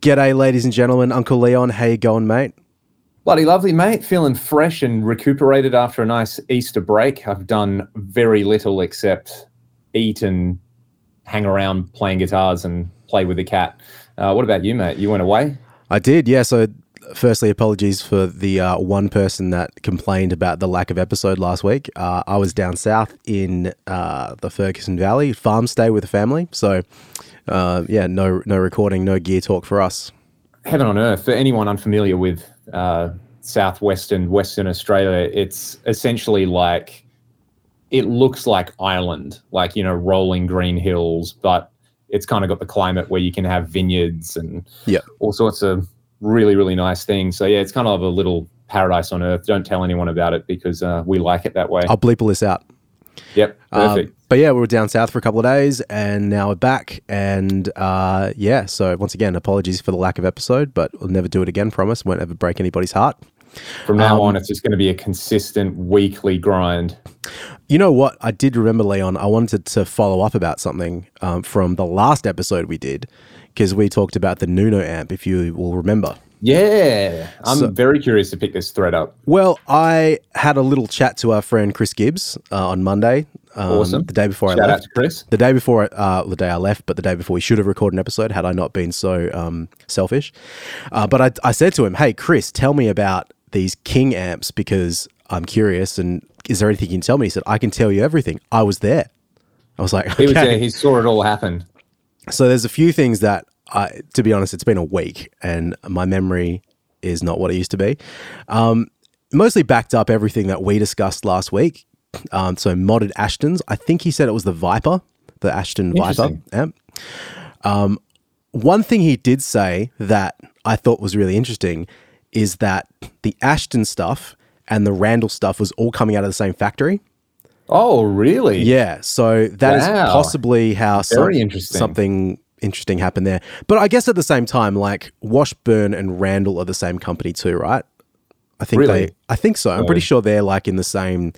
G'day, ladies and gentlemen. Uncle Leon, how you going, mate? Bloody lovely, mate. Feeling fresh and recuperated after a nice Easter break. I've done very little except eat and hang around playing guitars and play with the cat. Uh, what about you, mate? You went away? I did, yeah. So, firstly, apologies for the uh, one person that complained about the lack of episode last week. Uh, I was down south in uh, the Ferguson Valley, farm stay with the family. So, uh, yeah, no, no recording, no gear talk for us. Heaven on earth. For anyone unfamiliar with uh, southwestern Western Australia, it's essentially like it looks like Ireland, like you know, rolling green hills, but it's kind of got the climate where you can have vineyards and Yeah. all sorts of really really nice things. So yeah, it's kind of a little paradise on earth. Don't tell anyone about it because uh, we like it that way. I'll bleep all this out. Yep, Um, perfect. but yeah, we were down south for a couple of days, and now we're back. And uh, yeah, so once again, apologies for the lack of episode, but we'll never do it again. Promise, won't ever break anybody's heart. From now um, on, it's just going to be a consistent weekly grind. You know what? I did remember, Leon. I wanted to follow up about something um, from the last episode we did because we talked about the Nuno amp, if you will remember. Yeah, I'm So- very curious to pick this thread up. Well, I had a little chat to our friend Chris Gibbs uh, on Monday. Um, Awesome. The day before I Shout out left. to Chris. The day before, uh, the day I left, but the day before we should have recorded an episode had I not been so um, selfish. Uh, but I, I said to him, "Hey, Chris, tell me about these King amps because I'm curious. And is there anything you can tell me?" He said, "I can tell you everything. I was there." I was like, He was "Okay." there. He saw it all happen. So there's a few things that I, to be honest, it's been a week and my memory is not what it used to be. Um, mostly backed up everything that we discussed last week. Um, so modded Ashtons. I think he said it was the Viper, the Ashton Viper Interesting. Um, one thing he did say that I thought was really interesting is that the Ashton stuff and the Randall stuff was all coming out of the same factory. Oh, really? Yeah, so that is Wow. possibly how some- something interesting happened there. But I guess at the same time, like Washburn and Randall are the same company too, right? I think Really? they. I think so. I'm pretty sure they're like in the same.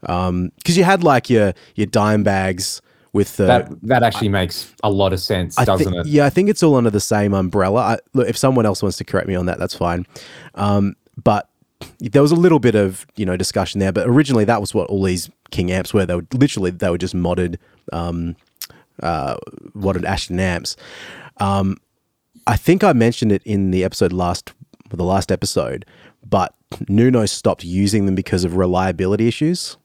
Because you had like your your dime bags with the. That that actually makes a lot of sense, I doesn't it? Yeah, I think it's all under the same umbrella. I, look, if someone else wants to correct me on that, that's fine. Um, but there was a little bit of you know discussion there. But originally, that was what all these King amps were. They were literally they were just modded, um, uh, modded Ashton amps. Um, I think I mentioned it in the episode last, the last episode, but Nuno stopped using them because of reliability issues.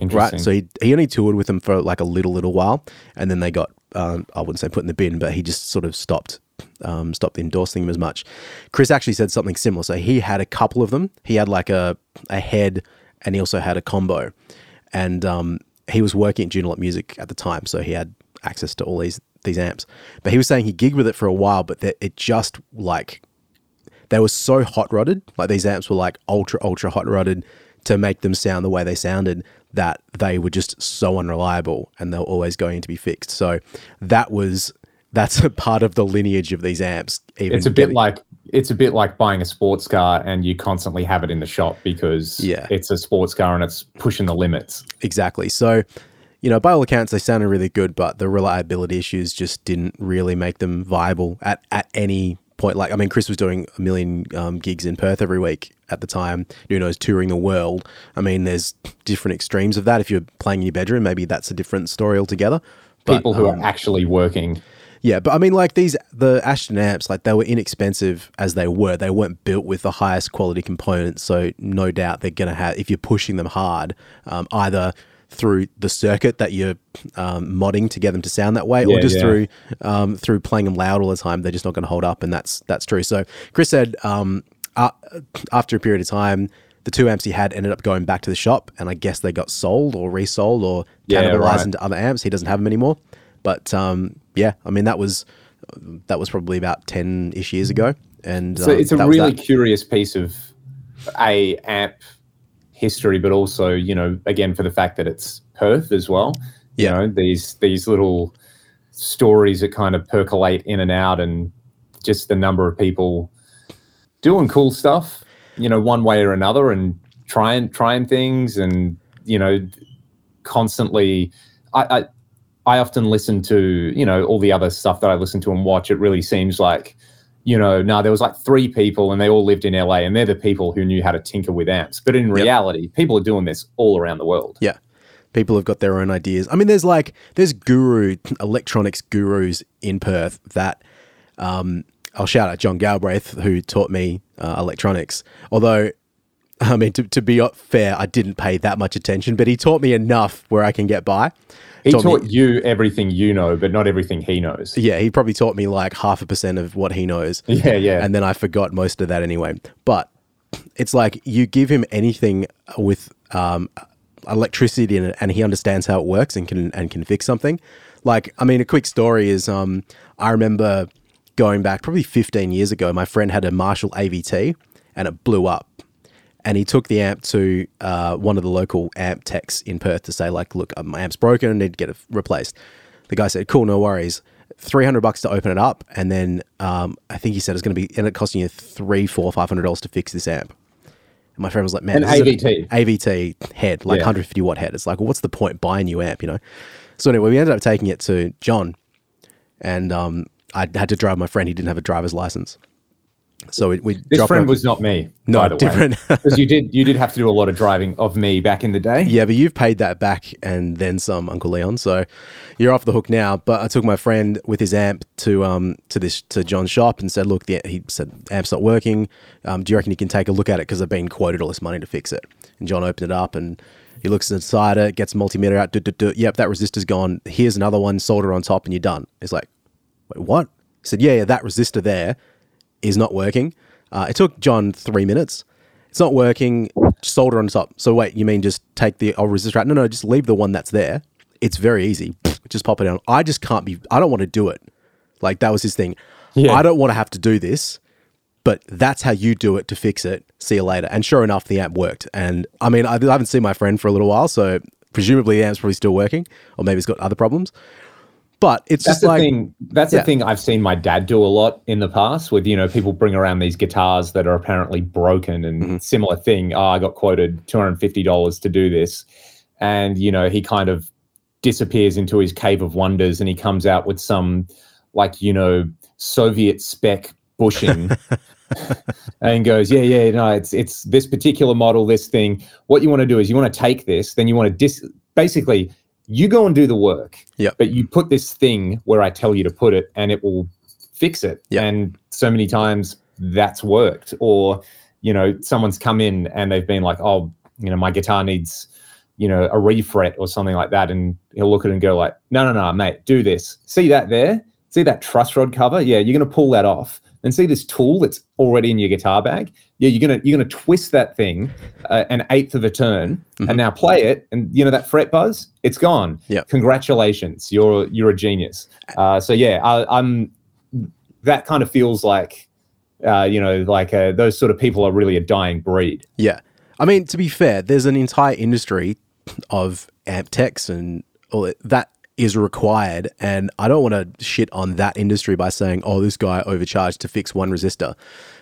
Right. So he, he only toured with them for like a little, little while. And then they got, um, I wouldn't say put in the bin, but he just sort of stopped, um, stopped endorsing them as much. Chris actually said something similar. So he had a couple of them. He had like a, a head and he also had a combo. And um, he was working at Joondalup Music at the time. So he had access to all these, these amps. But he was saying he gigged with it for a while, but that it just like they were so hot rodded. Like these amps were like ultra, ultra hot rodded to make them sound the way they sounded that they were just so unreliable and they were always going to be fixed. So that was that's a part of the lineage of these amps. Even it's a bit getting- like it's a bit like buying a sports car and you constantly have it in the shop because Yeah. it's a sports car and it's pushing the limits. exactly. So you know, by all accounts, they sounded really good, but the reliability issues just didn't really make them viable at, at any point. Like, I mean, Chris was doing a million um, gigs in Perth every week at the time. Nuno's touring the world. I mean, there's different extremes of that. If you're playing in your bedroom, maybe that's a different story altogether. But, People who um, are actually working. Yeah, but I mean, like these, the Ashton amps, like they were inexpensive as they were. They weren't built with the highest quality components. So, no doubt they're going to have, if you're pushing them hard, um, either through the circuit that you're um, modding to get them to sound that way, or just yeah. through um, through playing them loud all the time, they're just not going to hold up, and that's that's true. So, Chris said um, uh, after a period of time, the two amps he had ended up going back to the shop, and I guess they got sold or resold or Yeah, cannibalized right. into other amps. He doesn't have them anymore. But um, yeah, I mean that was that was probably about ten ish years ago, and So um, it's a really curious piece of a amp history, but also, you know, again for the fact that it's Perth as well. Yeah. You know, these these little stories that kind of percolate in and out and just the number of people doing cool stuff, you know, one way or another and trying trying things and, you know, constantly I, I I often listen to, you know, all the other stuff that I listen to and watch. It really seems like you know, no, there was like three people and they all lived in LA and they're the people who knew how to tinker with amps. But in reality, people are doing this all around the world. Yeah. People have got their own ideas. I mean, there's like there's guru electronics gurus in Perth that um, I'll shout out John Galbraith who taught me uh, electronics. Although, I mean, to, to be fair, I didn't pay that much attention, but he taught me enough where I can get by. He Taught me- you everything you know, but not everything he knows. Yeah, he probably taught me like half a percent of what he knows. Yeah, yeah. And then I forgot most of that anyway. But it's like you give him anything with um, electricity in it, and he understands how it works and can and can fix something. Like, I mean, a quick story is um, I remember going back probably 15 years ago. My friend had a Marshall AVT, and it blew up. And he took the amp to uh, one of the local amp techs in Perth to say, like, look, my amp's broken, I need to get it replaced. The guy said, cool, no worries. 300 bucks to open it up. And then um, I think he said it's going to be, and it costing you three, four, five hundred dollars to fix this amp. And my friend was like, man, An this is a- AVT. AVT head, like Yeah. 150 watt head. It's like, well, what's the point buying a new amp, you know? So anyway, we ended up taking it to John, and um, I had to drive my friend. He didn't have a driver's license, so we, we This friend off- was not me. No, different. Because you did you did have to do a lot of driving of me back in the day. Yeah, but you've paid that back and then some, Uncle Leon. So you're off the hook now. But I took my friend with his amp to um to this to John's shop and said, look, the, he said amp's not working. Um, do you reckon you can take a look at it because I've been quoted all this money to fix it? And John opened it up and he looks inside it, gets a multimeter out. Do, do, do. Yep, that resistor's gone. Here's another one. Solder on top, and you're done. It's like, wait, what? He said, yeah, yeah, that resistor there is not working. Uh, it took John three minutes. It's not working. Solder on top. So wait, you mean just take the old resistor out? No, no, just leave the one that's there. It's very easy. Just pop it down. I just can't be. I don't want to do it. Like that was his thing. Yeah. I don't want to have to do this, but that's how you do it to fix it. See you later. And sure enough, the amp worked. And I mean, I I haven't seen my friend for a little while, so presumably the amp's probably still working, or maybe it's got other problems. But it's That's just the like thing. That's Yeah. the thing I've seen my dad do a lot in the past. With you know, people bring around these guitars that are apparently broken, and Mm-hmm. similar thing. Oh, I got quoted two hundred and fifty dollars to do this, and you know, he kind of disappears into his cave of wonders, and he comes out with some like you know Soviet spec bushing. and goes, yeah, yeah, no, it's it's this particular model, this thing. What you want to do is you want to take this, then you want to dis. Basically, you go and do the work. Yeah. But you put this thing where I tell you to put it, and it will fix it. Yep. And so many times that's worked. Or you know, someone's come in and they've been like, oh, you know, my guitar needs, you know, a refret or something like that, and he'll look at it and go like, no, no, no, mate, do this. See that there? See that truss rod cover? Yeah, you're gonna pull that off. And see this tool that's already in your guitar bag? Yeah, you're gonna you're gonna twist that thing uh, an eighth of a turn, and now play it, and you know that fret buzz, it's gone. Yep. Congratulations, you're you're a genius. Uh, so yeah, I, I'm. That kind of feels like, uh, you know, like uh, those sort of people are really a dying breed. Yeah. I mean, to be fair, there's an entire industry of amp techs and all that is required. And I don't want to shit on that industry by saying, oh, this guy overcharged to fix one resistor.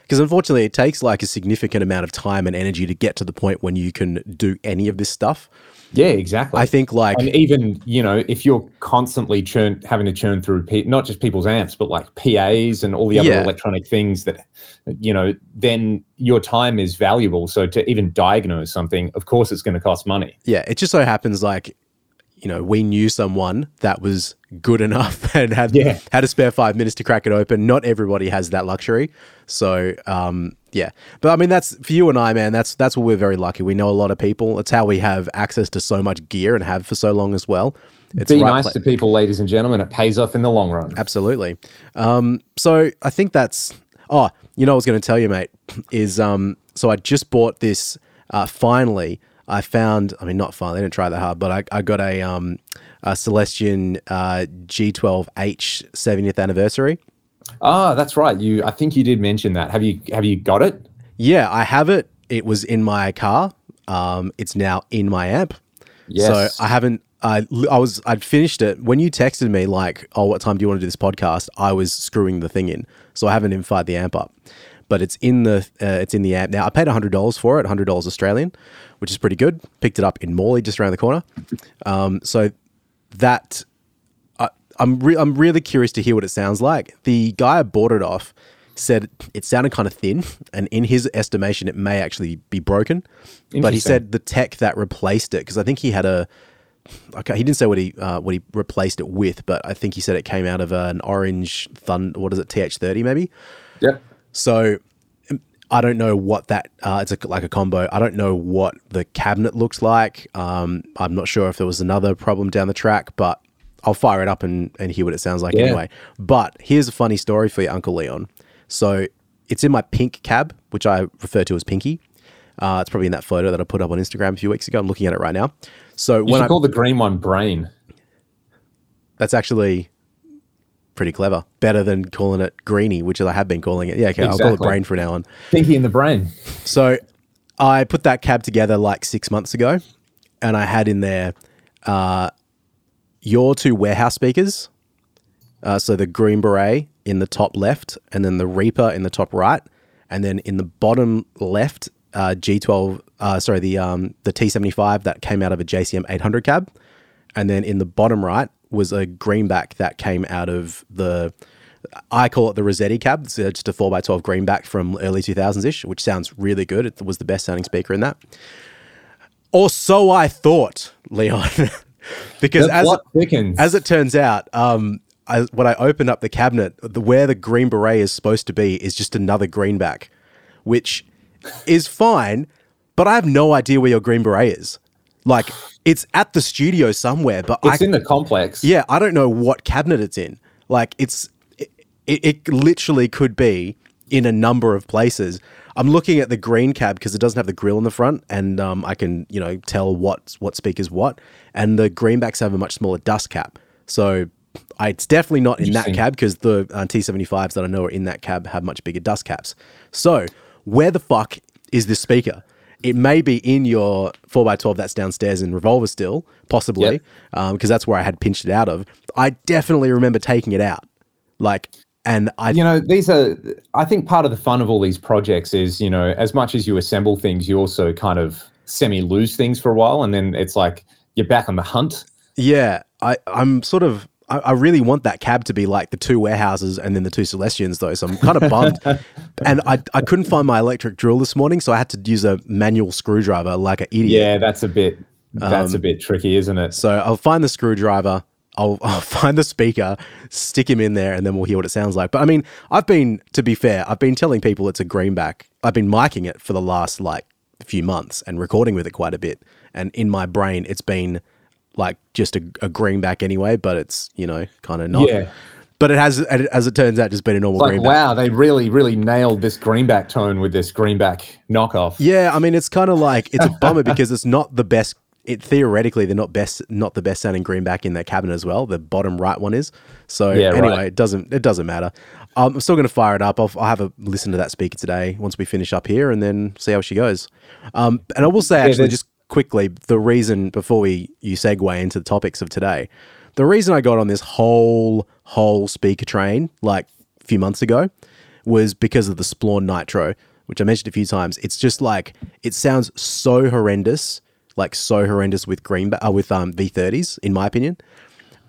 Because unfortunately, it takes like a significant amount of time and energy to get to the point when you can do any of this stuff. Yeah, exactly. I think like, and even you know if you're constantly churn having to churn through pe- not just people's amps but like PAs and all the other Yeah. electronic things that you know then your time is valuable so to even diagnose something of course it's going to cost money yeah, it just so happens like, you know, we knew someone that was good enough and had Yeah. had a spare five minutes to crack it open. Not everybody has that luxury, so um, yeah. But I mean, that's for you and I, man. That's that's what we're very lucky. We know a lot of people. It's how we have access to so much gear and have for so long as well. It's be right nice to people ladies and gentlemen it pays off in the long run Absolutely. Um, so I think that's. Oh, you know, what I was going to tell you, mate, is um, so I just bought this. Uh, finally, I found. I mean, not finally. They didn't try that hard, but I, I got a um, a Celestion uh, G12H 70th anniversary. ah that's right you i think you did mention that have you have you got it Yeah, I have it. It was in my car. Um, it's now in my amp. Yes. So I haven't. I I was I'd finished it when you texted me like, oh, what time do you want to do this podcast? I was screwing the thing in, so I haven't even fired the amp up. But it's in the uh, it's in the amp now. I paid hundred dollars for it, hundred dollars Australian, which is pretty good. Picked it up in Morley, just around the corner. Um, so that I, I'm re- I'm really curious to hear what it sounds like. The guy I bought it off, said it sounded kind of thin, and in his estimation, it may actually be broken. But he said the tech that replaced it, because I think he had a, okay, he didn't say what he uh, what he replaced it with, but I think he said it came out of an orange Thun. What is it, TH30 maybe? Yep. So um, I don't know what that. Uh, it's a, like a combo. I don't know what the cabinet looks like. Um, I'm not sure if there was another problem down the track, but I'll fire it up and, and hear what it sounds like Yeah. anyway. But here's a funny story for you, Uncle Leon. So it's in my pink cab, which I refer to as Pinky. Uh, it's probably in that photo that I put up on Instagram a few weeks ago. I'm looking at it right now. So You when I, call the green one brain. that's actually pretty clever. Better than calling it greeny, which I have been calling it. Yeah, okay, I'll call it brain from now on. Pinky in the brain. So I put that cab together like six months ago, and I had in there uh, your two warehouse speakers. Uh, so the Green Beret in the top left, and then the Reaper in the top right, and then in the bottom left, uh, G12. Uh, sorry, the um, the T75 that came out of a JCM 800 cab, and then in the bottom right was a greenback that came out of the. I call it the Rossetti cab. It's uh, just a 4x12 greenback from early 2000s ish, which sounds really good. It was the best sounding speaker in that. Or so I thought, Leon. because as thickens. as it turns out, um, I, when I opened up the cabinet, the where the green beret is supposed to be is just another greenback, which is fine, but I have no idea where your green beret is. Like it's at the studio somewhere, but I it's in the complex. yeah, I don't know what cabinet it's in. Like it's it, it literally could be in a number of places. I'm looking at the green cab because it doesn't have the grill in the front, and um, I can you know tell what what speakers what. And the greenbacks have a much smaller dust cap, so I, it's definitely not in that cab because the uh, T75s that I know are in that cab have much bigger dust caps. So where the fuck is this speaker? It may be in your 4x12 that's downstairs in Revolver still, possibly, Yep. Um, because that's where I had pinched it out of. I definitely remember taking it out. Like, and I, You know, these are, I think part of the fun of all these projects is, you know, as much as you assemble things, you also kind of semi lose things for a while. And then it's like you're back on the hunt. yeah, I, I'm sort of, I, I really want that cab to be like the two warehouses and then the two Celestions, though. So I'm kind of bummed. and I, I couldn't find my electric drill this morning, so I had to use a manual screwdriver like an idiot. Yeah, that's a bit, that's Um, a bit tricky, isn't it? So I'll find the screwdriver. I'll, I'll find the speaker, stick him in there, and then we'll hear what it sounds like. But I mean, I've been, to be fair, I've been telling people it's a greenback. I've been miking it for the last like few months and recording with it quite a bit. And in my brain, it's been like just a, a greenback anyway, but it's, you know, kind of not. Yeah. But it has, as it turns out, just been a normal Like, greenback. wow, they really, really nailed this greenback tone with this greenback knockoff. Yeah, I mean, it's kind of like it's a bummer because it's not the best. It theoretically, they're not best, not the best sounding greenback in that cabinet as well. The bottom right one is. So Yeah, anyway, right. it doesn't it doesn't matter. Um, I'm still going to fire it up. I'll, I'll have a listen to that speaker today once we finish up here, and then see how she goes. Um, and I will say actually, there's- just quickly, the reason before we you segue into the topics of today, the reason I got on this whole whole speaker train like a few months ago was because of the Splawn Nitro, which I mentioned a few times. It's just like it sounds so horrendous, like so horrendous with green uh, with um, V30s, in my opinion.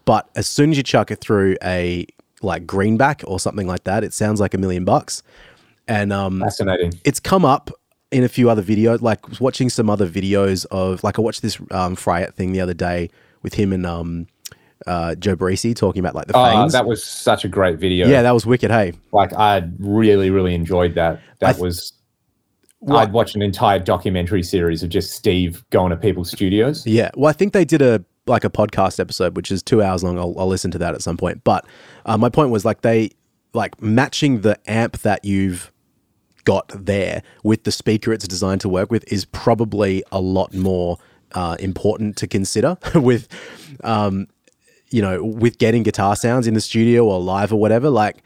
But as soon as you chuck it through a like greenback or something like that, it sounds like a million bucks. And um, Fascinating. it's come up in a few other videos, like watching some other videos of like I watched this um, Fryette thing the other day with him and um, uh, Joe Barresi talking about like the Oh, fangs. that was such a great video. yeah, that was wicked. Hey, like I really, really enjoyed that. That th- was. Well- I'd watched an entire documentary series of just Steve going to people's studios. Yeah. Well, I think they did a like a podcast episode, which is two hours long. I'll, I'll listen to that at some point. But uh, my point was like they like matching the amp that you've got there with the speaker it's designed to work with is probably a lot more uh, important to consider with um, you know with getting guitar sounds in the studio or live or whatever like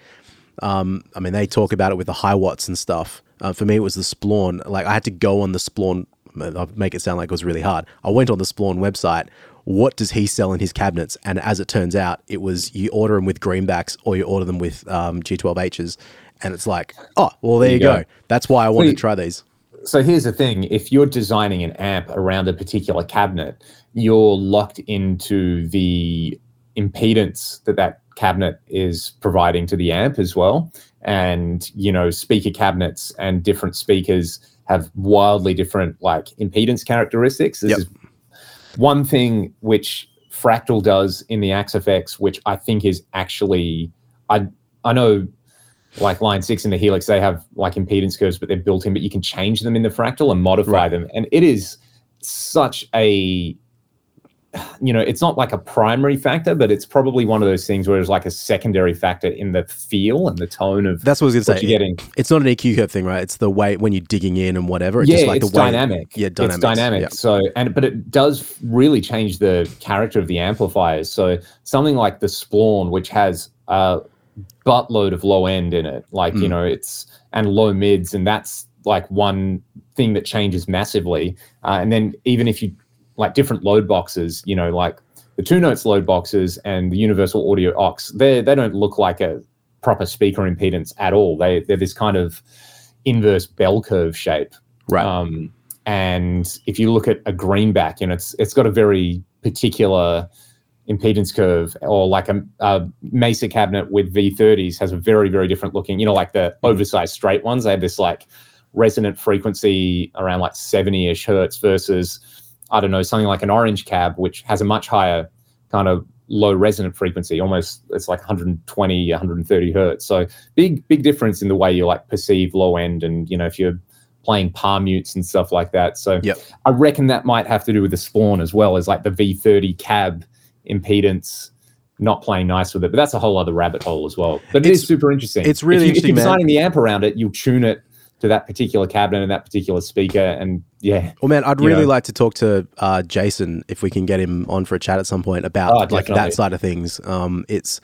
um, I mean, they talk about it with the high watts and stuff. Uh, for me, it was the Splawn. Like, I had to go on the Splawn. I'll make it sound like it was really hard. I went on the Splawn website. What does he sell in his cabinets? And as it turns out, it was you order them with greenbacks or you order them with um, G12Hs. And it's like, oh, well, there, you you go. go. That's why I want Well, to try these. So here's the thing: if you're designing an amp around a particular cabinet, you're locked into the impedance that that cabinet is providing to the amp as well. And, you know, speaker cabinets and different speakers have wildly different like impedance characteristics. This Yep. is one thing which Fractal does in the Axe-FX, which I think is actually I I know like line six in the Helix, they have like impedance curves, but they're built in, but you can change them in the Fractal and modify Right. them. And it is such a you know, it's not like a primary factor, but it's probably one of those things where it's like a secondary factor in the feel and the tone of That's what I was gonna say. you're getting. It's not an EQ curve thing, right? It's the way when you're digging in and whatever. It's yeah, just like it's the way dynamic. Yeah, It's dynamic. yeah. So, and but it does really change the character of the amplifiers. So, something like the Splawn, which has a buttload of low end in it, like you Mm. know, it's and low mids, and that's like one thing that changes massively. Uh, and then even if you like different load boxes, you know, like the two notes load boxes and the Universal Audio OX, they they don't look like a proper speaker impedance at all. They they're this kind of inverse bell curve shape. Right. Um, and if you look at a greenback, you know, it's it's got a very particular impedance curve, or like a, a Mesa cabinet with V30s has a very very different looking. You know, like the mm. oversized straight ones, they have this like resonant frequency around like 70ish hertz versus I don't know something like an orange cab, which has a much higher kind of low resonant frequency, almost it's like 120, 130 hertz. So big big difference in the way you like perceive low end, and you know if you're playing palm mutes and stuff like that. So Yep. I reckon that might have to do with the Splawn as well as like the V30 cab impedance not playing nice with it. But that's a whole other rabbit hole as well. But it is It's- super interesting. it's really if you, interesting, If you're designing the amp around it, you'll tune it to that particular cabinet and that particular speaker. And yeah, Well, man, I'd really know. like to talk to uh, Jason if we can get him on for a chat at some point about Oh, like that side of things. Um, it's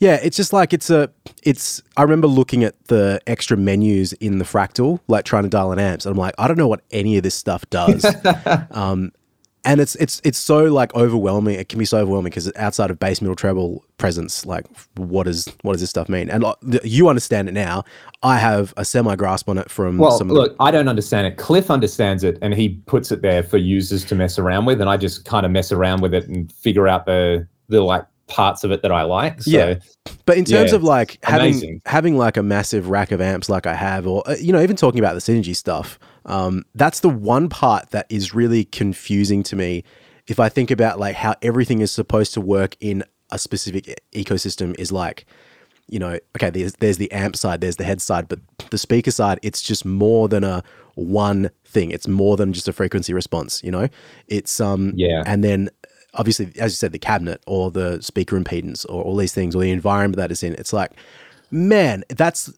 yeah, it's just like it's a it's. I remember looking at the extra menus in the fractal, like trying to dial in amps, and I'm like, I don't know what any of this stuff does. um, and it's it's it's so like overwhelming. It can be so overwhelming because outside of bass, middle, treble presence, like what is what does this stuff mean? And the- you understand it now. I have a semi grasp on it from Well, some of look, I don't understand it. Cliff understands it, and he puts it there for users to mess around with, and I just kind of mess around with it and figure out the the like parts of it that I like. So, Yeah. But in terms Yeah, of like having amazing. having like a massive rack of amps like I have, or uh, you know, even talking about the synergy stuff, um, that's the one part that is really confusing to me. If I think about like how everything is supposed to work in a specific ecosystem, is like, you know, okay, there's there's the amp side, there's the head side, but the speaker side, it's just more than a one thing. It's more than just a frequency response. You know, it's um Yeah. and then obviously, as you said, the cabinet or the speaker impedance or all these things or the environment that it's in. It's like, man, that's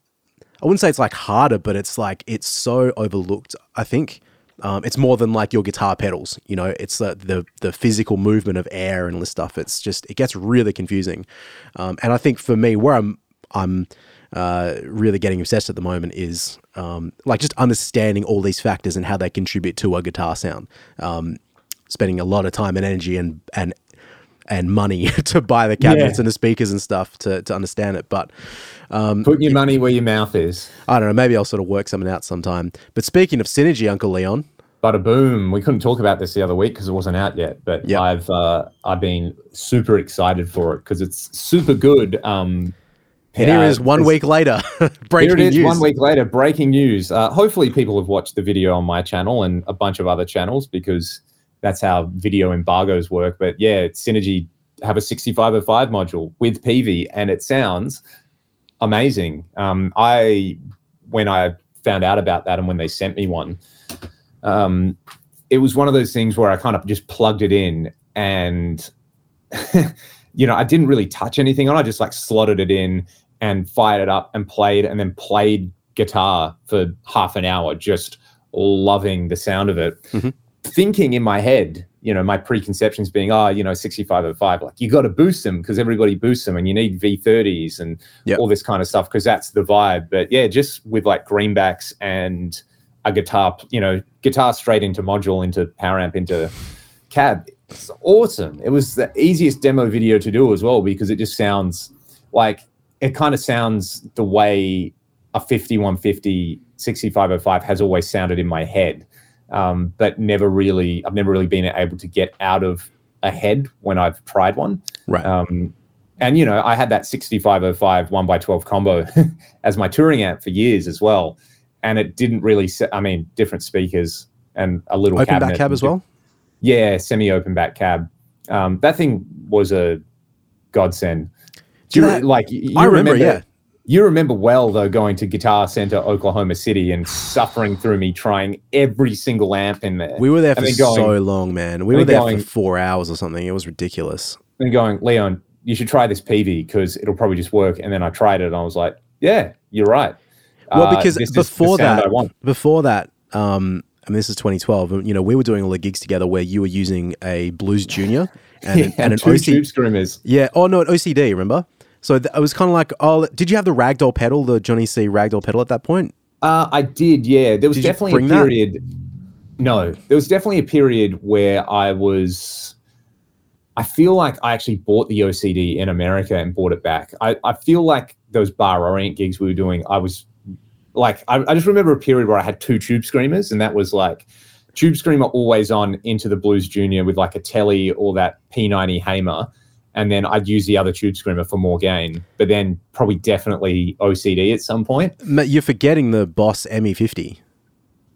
I wouldn't say it's like harder, but it's like it's so overlooked. I think um, it's more than like your guitar pedals. You know, it's the, the the physical movement of air and all this stuff. It's just it gets really confusing. Um, and I think for me, where I'm I'm uh, really getting obsessed at the moment is um, like just understanding all these factors and how they contribute to a guitar sound. Um, spending a lot of time and energy and and and money to buy the cabinets Yeah. and the speakers and stuff to, to understand it. But um, put your money where your mouth is. I don't know. Maybe I'll sort of work something out sometime. But speaking of synergy, Uncle Leon, Bada boom! We couldn't talk about this the other week because it wasn't out yet, but Yep. I've uh, I've been super excited for it because it's super good. Um, and here uh, is one week later, breaking Here it is, news. one week later, breaking news. Uh, hopefully, people have watched the video on my channel and a bunch of other channels because that's how video embargoes work. But yeah, Synergy have a 6505 module with PV, and it sounds amazing. Um, I when I found out about that and when they sent me one, um, it was one of those things where I kind of just plugged it in and you know I didn't really touch anything on. I just like slotted it in and fired it up and played and then played guitar for half an hour, just loving the sound of it. Mhm. Thinking in my head, you know, my preconceptions being, oh, you know, 6505, like you got to boost them because everybody boosts them and you need V30s and Yep. all this kind of stuff because that's the vibe. But yeah, just with like greenbacks and a guitar, you know, guitar straight into module, into power amp, into cab. It's awesome. It was the easiest demo video to do as well because it just sounds like it kind of sounds the way a 5150 6505 has always sounded in my head. Um, but never really, I've never really been able to get out of a head when I've tried one. right. Um, and you know, I had that 6505 one by 12 combo as my touring amp for years as well. And it didn't really set, I mean, different speakers and a little Open cabinet back cab as well. Yeah, semi open back cab. Um, that thing was a godsend. Do you Yeah, re- like you I remember, yeah. You remember well though going to Guitar Center, Oklahoma City, and suffering through me trying every single amp in there. We were there for going- so long, man. We were there going- for four hours or something. It was ridiculous. and going, Leon, you should try this PV because it'll probably just work. And then I tried it and I was like, yeah, you're right. Well, Uh, because the before that, I before that, um, and this is 2012. You know, we were doing all the gigs together where you were using a Blues Junior and, Yeah, and an tube screamers. Yeah. Oh no, an OCD. Remember? So th- it was kind of like, oh, did you have the ragdoll pedal, the Johnny C ragdoll pedal at that point? Uh, I did, yeah. There was Did definitely a that? period. No, there was definitely a period where I was. I feel like I actually bought the OCD in America and bought it back. I, I feel like those Bar Orient gigs we were doing, I was like, I, I just remember a period where I had two tube screamers, and that was like tube screamer always on into the Blues Junior with like a Telly or that P90 Hamer. And then I'd use the other tube screamer for more gain, but then probably definitely OCD at some point. You're forgetting the Boss ME50.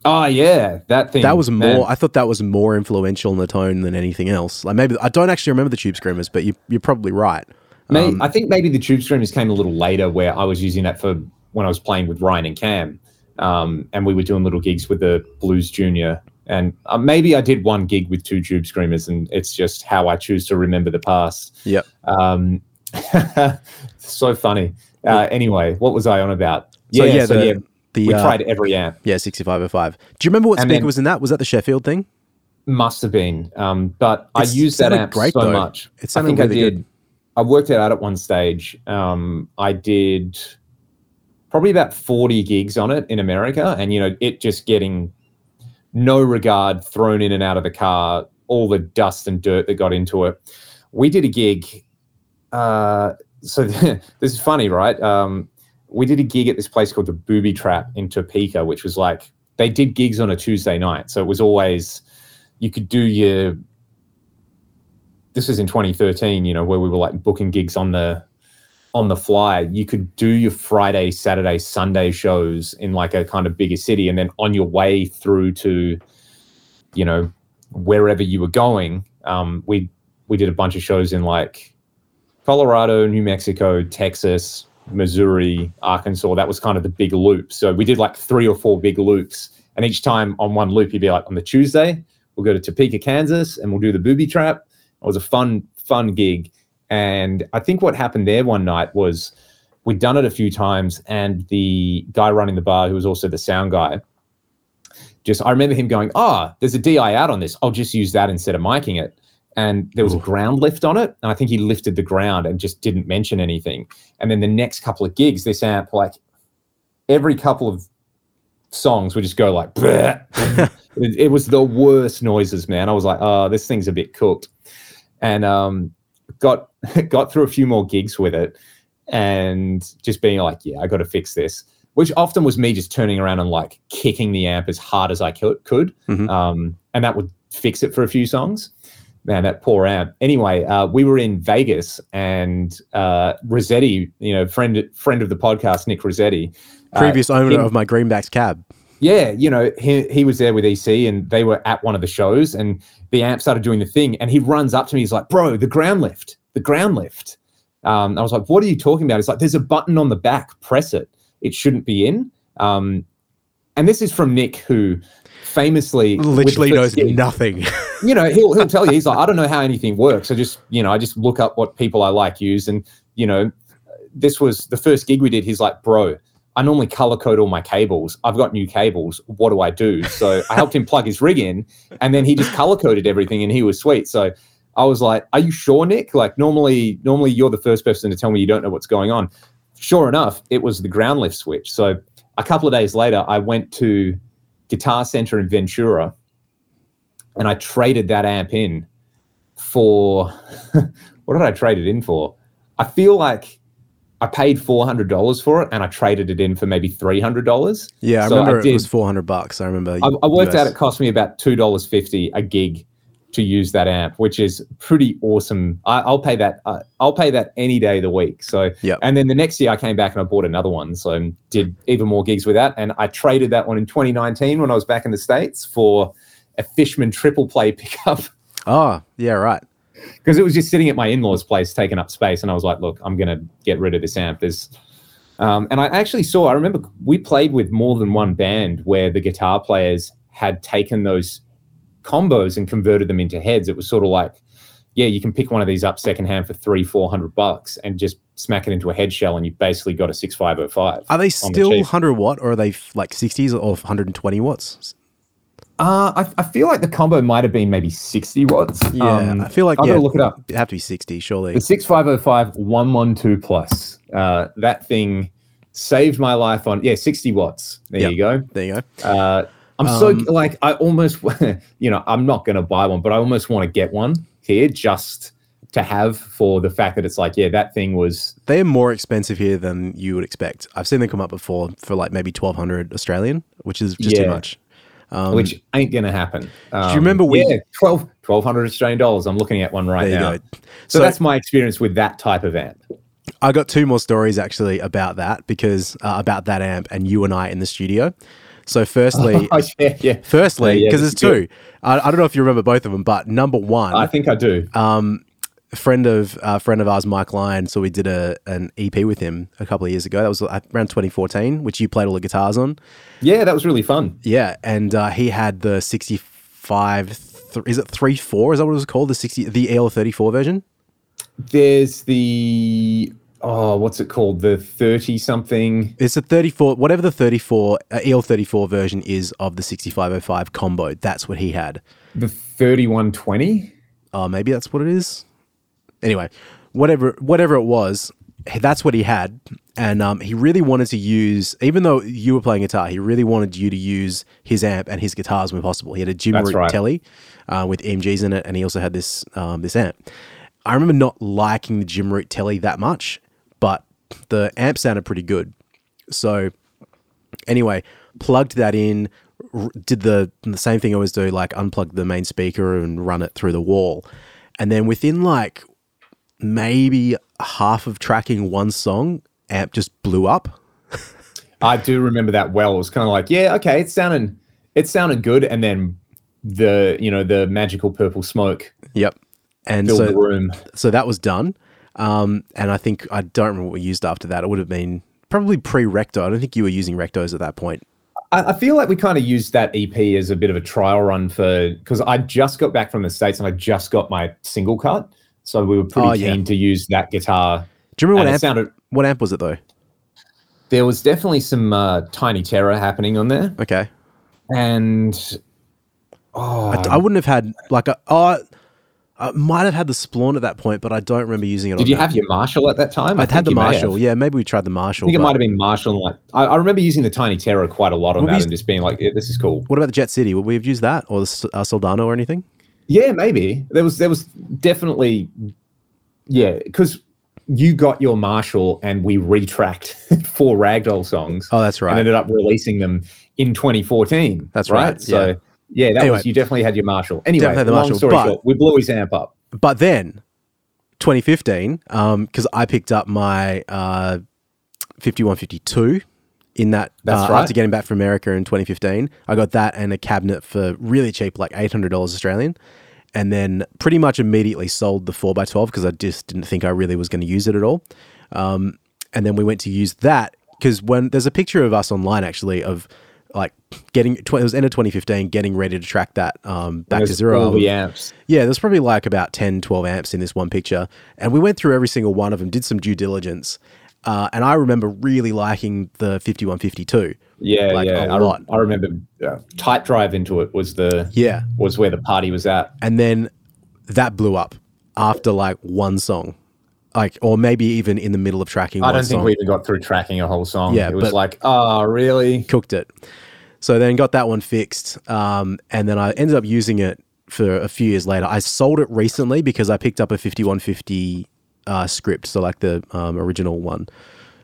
Oh yeah, that thing. That was man. more. I thought that was more influential in the tone than anything else. Like maybe I don't actually remember the Tube Screamers, but you, you're probably right. May- Um, I think maybe the tube screamers came a little later, where I was using that for when I was playing with Ryan and Cam, um, and we were doing little gigs with the Blues Junior. And uh, maybe I did one gig with two tube screamers, and it's just how I choose to remember the past. Yep. Um, so funny. Uh, anyway, what was I on about? So yeah, so the, yeah, the we uh, tried every amp. yeah 6505. Do you remember what And speaker then- was in that? Was that the Sheffield thing? Must have been, um, but I It's- used that amp great, so though. much. It I think I did. good. I worked it out at one stage. Um, I did probably about forty gigs on it in America, and you know, it just getting no regard thrown in and out of the car, all the dust and dirt that got into it. We did a gig. Uh, so this is funny, right? Um, we did a gig at this place called the Booby Trap in Topeka, which was like they did gigs on a Tuesday night, so it was always you could do your. This was in 2013, you know, where we were like booking gigs on the on the fly. You could do your Friday, Saturday, Sunday shows in like a kind of bigger city, and then on your way through to, you know, wherever you were going, um, we we did a bunch of shows in like Colorado, New Mexico, Texas, Missouri, Arkansas. That was kind of the big loop. So we did like three or four big loops. And each time on one loop, you'd be like, on the Tuesday, we'll go to Topeka, Kansas, and we'll do the booby trap. It was a fun, fun gig. And I think what happened there one night was we'd done it a few times, and the guy running the bar, who was also the sound guy, just I remember him going, "Ah, there's a DI out on this. I'll just use that instead of miking it." And there was a ground lift on it, and I think he lifted the ground and just didn't mention anything. And then the next couple of gigs, this amp, like every couple of songs, would just go like, it, it was the worst noises, man. I was like, "Oh, this thing's a bit cooked," and um, got got through a few more gigs with it, and just being like, "Yeah, I got to fix this." Which often was me just turning around and like kicking the amp as hard as I could. Mhm. Um, and that would fix it for a few songs. Man, that poor amp. Anyway, uh, we were in Vegas, and uh, Rossetti, you know, friend friend of the podcast, Nick Rossetti, uh, Previous owner him- of my Greenbacks cab. Yeah, you know, he, he was there with EC and they were at one of the shows and the amp started doing the thing and he runs up to me. He's like, bro, the ground lift, the ground lift. Um, I was like, what are you talking about? It's like, there's a button on the back, press it. It shouldn't be in. Um, and this is from Nick, who famously Literally knows gig- nothing. you know, he'll he'll tell you he's like, I don't know how anything works. I just, you know, I just look up what people I like use, and you know, this was the first gig we did. He's like, bro, I normally color code all my cables. I've got new cables. What do I do? So I helped him plug his rig in, and then he just color coded everything, and he was sweet. So I was like, Are you sure, Nick? Like normally, normally you're the first person to tell me you don't know what's going on. Sure enough, it was the ground lift switch. So a couple of days later, I went to Guitar Center in Ventura and I traded that amp in for what did I trade it in for? I feel like I paid four hundred dollars for it, and I traded it in for maybe three hundred dollars. Yeah, I So I remember it was 400 bucks. I remember. I, I worked out it cost me about two dollars fifty a gig to use that amp, which is pretty awesome. I, I'll pay that. Uh, I'll pay that any day of the week. So, Yep. and then the next year I came back and I bought another one. So I did even more gigs with that, and I traded that one in 2019 when I was back in the states for a Fishman triple play pickup Oh, yeah, right. Because it was just sitting at my in-laws' place, taking up space, and I was like, "Look, I'm gonna get rid of this amp." There's, um, and I actually saw. I remember we played with more than one band where the guitar players had taken those combos and converted them into heads. It was sort of like, yeah, you can pick one of these up secondhand for three, four hundred bucks, and just smack it into a head shell, and you basically got a six five oh five. Are they still cheap. 100 watt or are they like 60s or 120 watts? Uh, I, I feel like the combo might have been maybe sixty watts. Yeah, Um, I feel like I'll yeah, look it up. It'd have to be 60, surely. The 6505 112 plus. Uh, that thing saved my life on, yeah, 60 watts. There Yep. you go. There you go. Uh, I'm Um, so, like, I almost, you know, I'm not going to buy one, but I almost want to get one here just to have for the fact that it's like, yeah, that thing was, They are more expensive here than you would expect. I've seen them come up before for like maybe 1200 Australian, which is just too much. Um, which ain't going to happen. Um, do you remember we- Yeah, 12, 1200 Australian dollars. I'm looking at one right there you now. go. So, So, that's my experience with that type of amp. I got two more stories actually about that because uh, about that amp and you and I in the studio. So firstly, Oh, yeah, yeah. firstly, Yeah, yeah, because this there's two. I, I don't know if you remember both of them, but number one, I think I do. um, a friend of a friend of ours, Mike Lyon. So we did a an EP with him a couple of years ago. That was uh, around 2014, which you played all the guitars on. Yeah, that was really fun. Yeah, and uh, he had the 65. Th- is it three four? Is that what it was called? The 60, the EL34 version. There's the oh, what's it called? The thirty something. It's a 34, whatever the 34 uh, EL34 version is of the 6505 combo. That's what he had. The thirty one twenty. Oh, maybe that's what it is. Anyway, whatever whatever it was, that's what he had, and um, he really wanted to use. Even though you were playing guitar, he really wanted you to use his amp and his guitars when possible. He had a Jim Root right. Telly uh, with EMGs in it, and he also had this um, this amp. I remember not liking the Jim Root Telly that much, but the amp sounded pretty good. So anyway, plugged that in, did the the same thing I always do, like unplug the main speaker and run it through the wall, and then within like maybe half of tracking one song, amp just blew up. I do remember that well. It was kind of like, yeah, okay, it sounded it sounded good, and then the you know the magical purple smoke Yep, and filled the so room. so that was done. Um, and I think I don't remember what we used after that. It would have been probably pre-recto. I don't think you were using rectos at that point. I, I feel like we kind of used that EP as a bit of a trial run for because I just got back from the states and I just got my single cut, so we were pretty Oh, yeah. keen to use that guitar. Do you remember what amp? sounded what amp was it though? there was definitely some uh, tiny terror happening on there, Okay, and oh, I, I wouldn't have had like a oh. I might have had the Splawn at that point, but I don't remember using it. did you that. have your Marshall at that time? I I'd had the you may have. Marshall. Yeah, maybe we tried the Marshall. I think it might have been Marshall. Like I, I remember using the Tiny Terror quite a lot on that, used- and just being like, yeah, "This is cool." What about the Jet City? Would we have used that or the uh, Soldano or anything? Yeah, maybe there was there was definitely yeah because you got your Marshall and we retracked four Ragdoll songs Oh, that's and right. ended up releasing them in 2014. That's right. right, So yeah. yeah, that Anyway. was you definitely had your Marshall. Anyway, Definitely long Marshall, story but- short, we blew his amp up. But then, 2015, because I picked up my uh, 5152 in that That's uh, right. after getting back from America in 2015. I got that and a cabinet for really cheap, like $800 Australian. And then pretty much immediately sold the 4x12 because I just didn't think I really was going to use it at all. Um, and then we went to use that because when there's a picture of us online actually of like getting, it was end of 2015, getting ready to track that um, back to zero. all the amps. Yeah, there's probably like about 10, 12 amps in this one picture. And we went through every single one of them, did some due diligence. Uh, and I remember really liking the 5152. Yeah, Like, yeah. a I, lot. I remember uh, tight drive into it was the Yeah. was where the party was at. And then that blew up after like one song. Like, or maybe even in the middle of tracking I don't song. think we even got through tracking a whole song. Yeah, it was like, oh, really? cooked it. So then got that one fixed. Um, and then I ended up using it for a few years later. I sold it recently because I picked up a 5150 uh, script. So like the um, original one,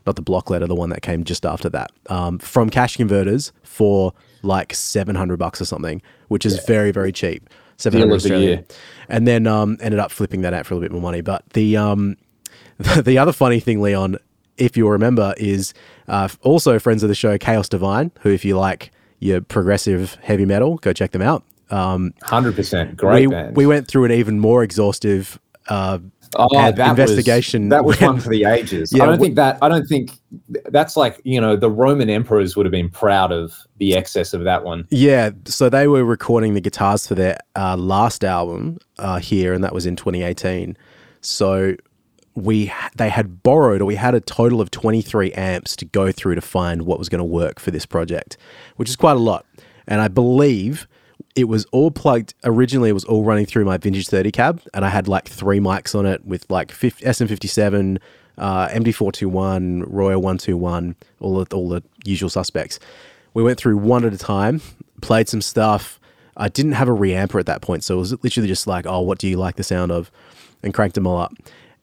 not the block letter, the one that came just after that um, from Cash Converters for like 700 bucks or something, which is very, very cheap. seven hundred Australian, year. and then um, ended up flipping that out for a little bit more money. But the um, the other funny thing, Leon, if you'll remember, is uh, also friends of the show, Chaos Divine, who, if you like your progressive heavy metal, go check them out. Um, Hundred percent, great we, band. we went through an even more exhaustive uh, oh, that investigation Was, that was one for the ages. Yeah, I don't wh- think that. I don't think that's like you know the Roman emperors would have been proud of the excess of that one. Yeah, so they were recording the guitars for their uh, last album uh, here, and that was in 2018. So we they had borrowed, or we had a total of 23 amps to go through to find what was going to work for this project, which is quite a lot. And I believe it was all plugged. Originally, it was all running through my vintage 30 cab, and I had like three mics on it with like 50, SM57, uh, MD421, Royer 121, all the, all the usual suspects. We went through one at a time, played some stuff. I didn't have a reamper at that point, so it was literally just like, oh, what do you like the sound of? And cranked them all up.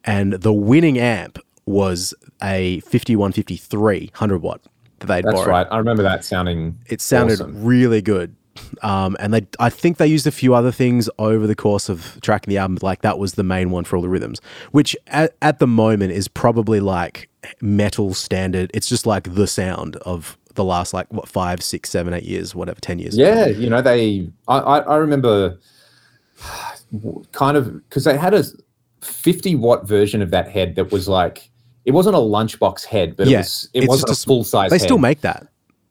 And the winning amp was a 5153 100 watt that they'd That's borrowed. right. I remember that sounding. It sounded awesome. really good. Um, and they, I think they used a few other things over the course of tracking the album. Like that was the main one for all the rhythms, which at, at the moment is probably like metal standard. It's just like the sound of the last like what five, six, seven, eight years, whatever, ten years. Yeah, you know they. I I, remember kind of because they had a 50 watt version of that head that was like it wasn't a lunchbox head, but Yeah, it was it wasn't a just a- full size. They still make that.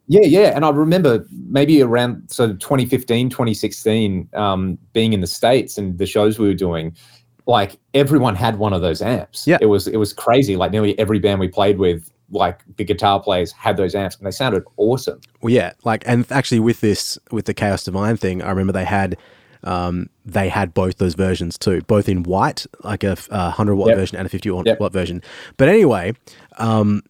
Yeah, yeah. And I remember maybe around so 2015, 2016, um, being in the States and the shows we were doing, like everyone had one of those amps. Yeah. It was it was crazy. Like nearly every band we played with, like the guitar players had those amps and they sounded awesome. Well, yeah, like and actually with this with the Chaos Divine thing, I remember they had um, they had both those versions too, both in white, like a hundred watt Yep. version and a fifty watt, Yep. watt version. But anyway, um,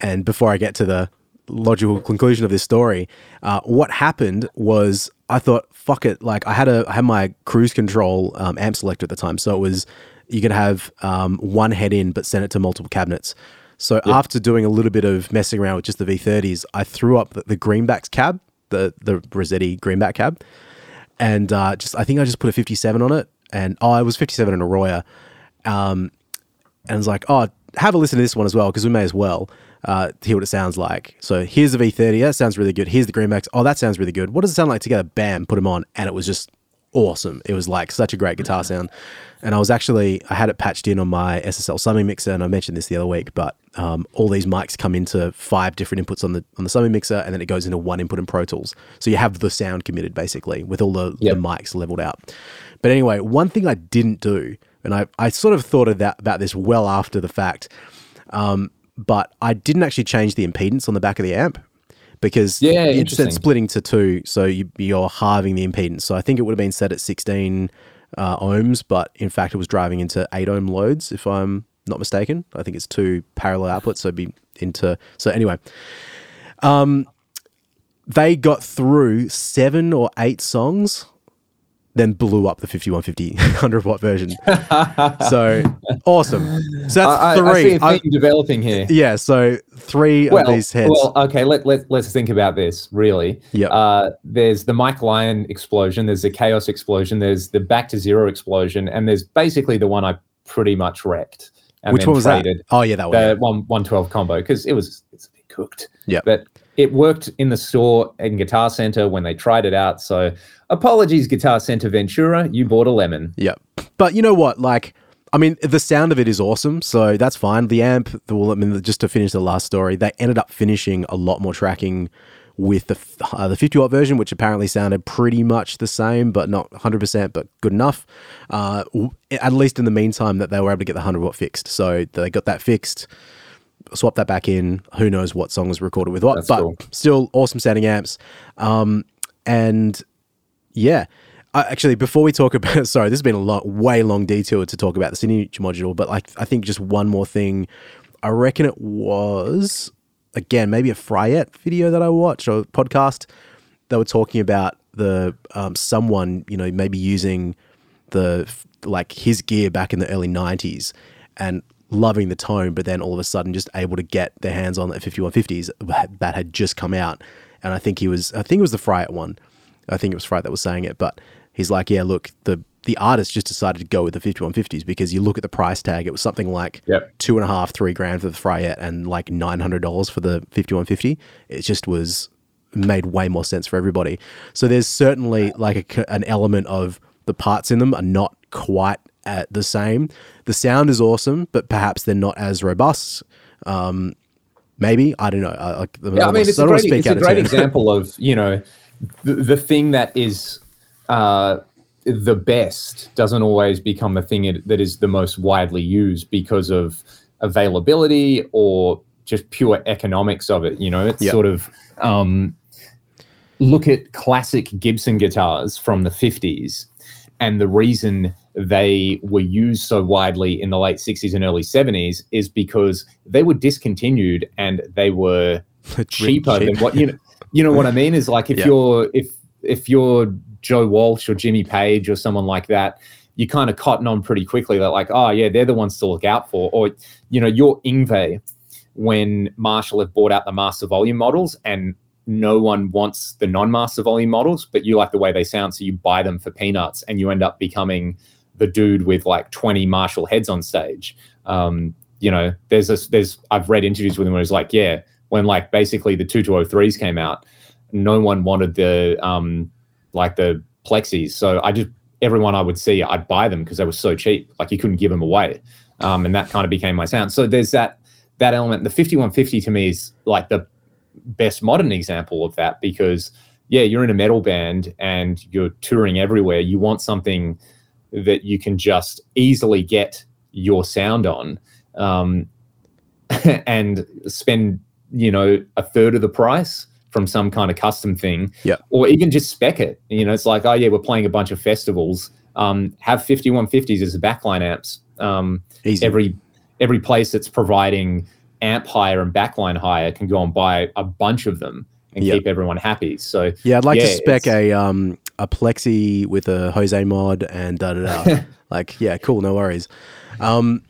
and before I get to the logical conclusion of this story, uh, what happened was I thought, fuck it, like I had a I had my cruise control um, amp selector at the time, so it was you could have um, one head in but send it to multiple cabinets. So after doing a little bit of messing around with just the V30s, I threw up the, the Greenbacks cab, the the Rossetti Greenback cab, and uh, just I think I just put a 57 on it, and oh, it was 57 in a um, and I was like, oh, have a listen to this one as well because we may as well uh, hear what it sounds like. So here's the V30, that sounds really good. Here's the Greenbacks, oh, that sounds really good. What does it sound like together? Bam, put them on, and it was just awesome. It was like such a great guitar sound. And I was actually, I had it patched in on my SSL summing mixer, and I mentioned this the other week, but um, all these mics come into five different inputs on the on the summing mixer, and then it goes into one input in Pro Tools. So you have the sound committed basically with all the, Yep. the mics leveled out. But anyway, one thing I didn't do, and I, I sort of thought of that about this well after the fact, um, but I didn't actually change the impedance on the back of the amp because Yeah, it said splitting to two, so you, you're halving the impedance. So I think it would have been set at 16 uh, ohms, but in fact it was driving into eight ohm loads, if I'm not mistaken. I think it's two parallel outputs, so it'd be into. So anyway, um, they got through seven or eight songs, then blew up the 5150 100 watt version. so awesome. So that's I, I- three. I see a I- theme developing here. yeah, so three well, of these heads. well, okay. Let let let's think about this. Really, Yeah. Uh, there's the Mike Lyon explosion. There's the Chaos explosion. There's the Back to Zero explosion, and there's basically the one I pretty much wrecked. And Which one was traded, that? Oh yeah, that one. The one one twelve combo because it was it's a bit cooked. Yeah. but it worked in the store in Guitar Center when they tried it out. So apologies, Guitar Center Ventura, you bought a lemon. Yep. But you know what? Like, I mean, the sound of it is awesome, so that's fine. The amp, the, well, I mean, just to finish the last story, they ended up finishing a lot more tracking with the uh, the 50 watt version, which apparently sounded pretty much the same, but not 100%, but good enough. Uh, at least in the meantime, that they were able to get the 100 watt fixed. So they got that fixed, swapped that back in. Who knows what song was recorded with what, That's but cool. still awesome sounding amps. Um, and yeah. Uh, actually, before we talk about, sorry, this has been a lot, way long detour to talk about the Synergy module, but like, I think just one more thing. I reckon it was, again, maybe a Fryette video that I watched or podcast. They were talking about the um, someone, you know, maybe using the like his gear back in the early 90s and loving the tone, but then all of a sudden just able to get their hands on the 5150s that had just come out. And I think he was, I think it was the Fryette one. I think it was Fryette that was saying it, but he's like, yeah, look, the the artist just decided to go with the 5150s because you look at the price tag, it was something like Yep. two and a half, three grand for the Fryette and like nine hundred dollars for the 5150. It just was made way more sense for everybody. So there's certainly like a an element of the parts in them are not quite at the same. The sound is awesome, but perhaps they're not as robust. Um, maybe I don't know. I, I, Yeah, I mean, it's a great, it's a great example of you know the, the thing that is uh, the best doesn't always become the thing it- that is the most widely used because of availability or just pure economics of it. You know, it's Yeah. sort of um, look at classic Gibson guitars from the fifties, and the reason they were used so widely in the late 60s and early 70s is because they were discontinued and they were cheaper than what you know you know what I mean? Is like if Yeah. you're if if you're Joe Walsh or Jimmy Page or someone like that you kind of cotton on pretty quickly that like oh yeah they're the ones to look out for. Or you know you're Yngwie when Marshall have bought out the master volume models and no one wants the non-master volume models but you like the way they sound so you buy them for peanuts and you end up becoming the dude with like 20 Marshall heads on stage. Um, you know there's a there's I've read interviews with him where he's like yeah when like basically the 2203s came out no one wanted the um like the plexis so i just everyone i would see i'd buy them because they were so cheap. Like you couldn't give them away. Um and that kind of became my sound. So there's that that element. The 5150 to me is like the best modern example of that because yeah you're in a metal band and you're touring everywhere. You want something that you can just easily get your sound on um and spend you know a third of the price from some kind of custom thing Yeah. or even just spec it you know it's like oh yeah we're playing a bunch of festivals um, have 5150s as a backline amps um, Easy. every every place that's providing amp hire and backline hire can go and buy a bunch of them and Yeah. keep everyone happy so Yeah, I'd like to spec a um a plexi with a Jose mod and da da da. like, yeah, cool, no worries. Um,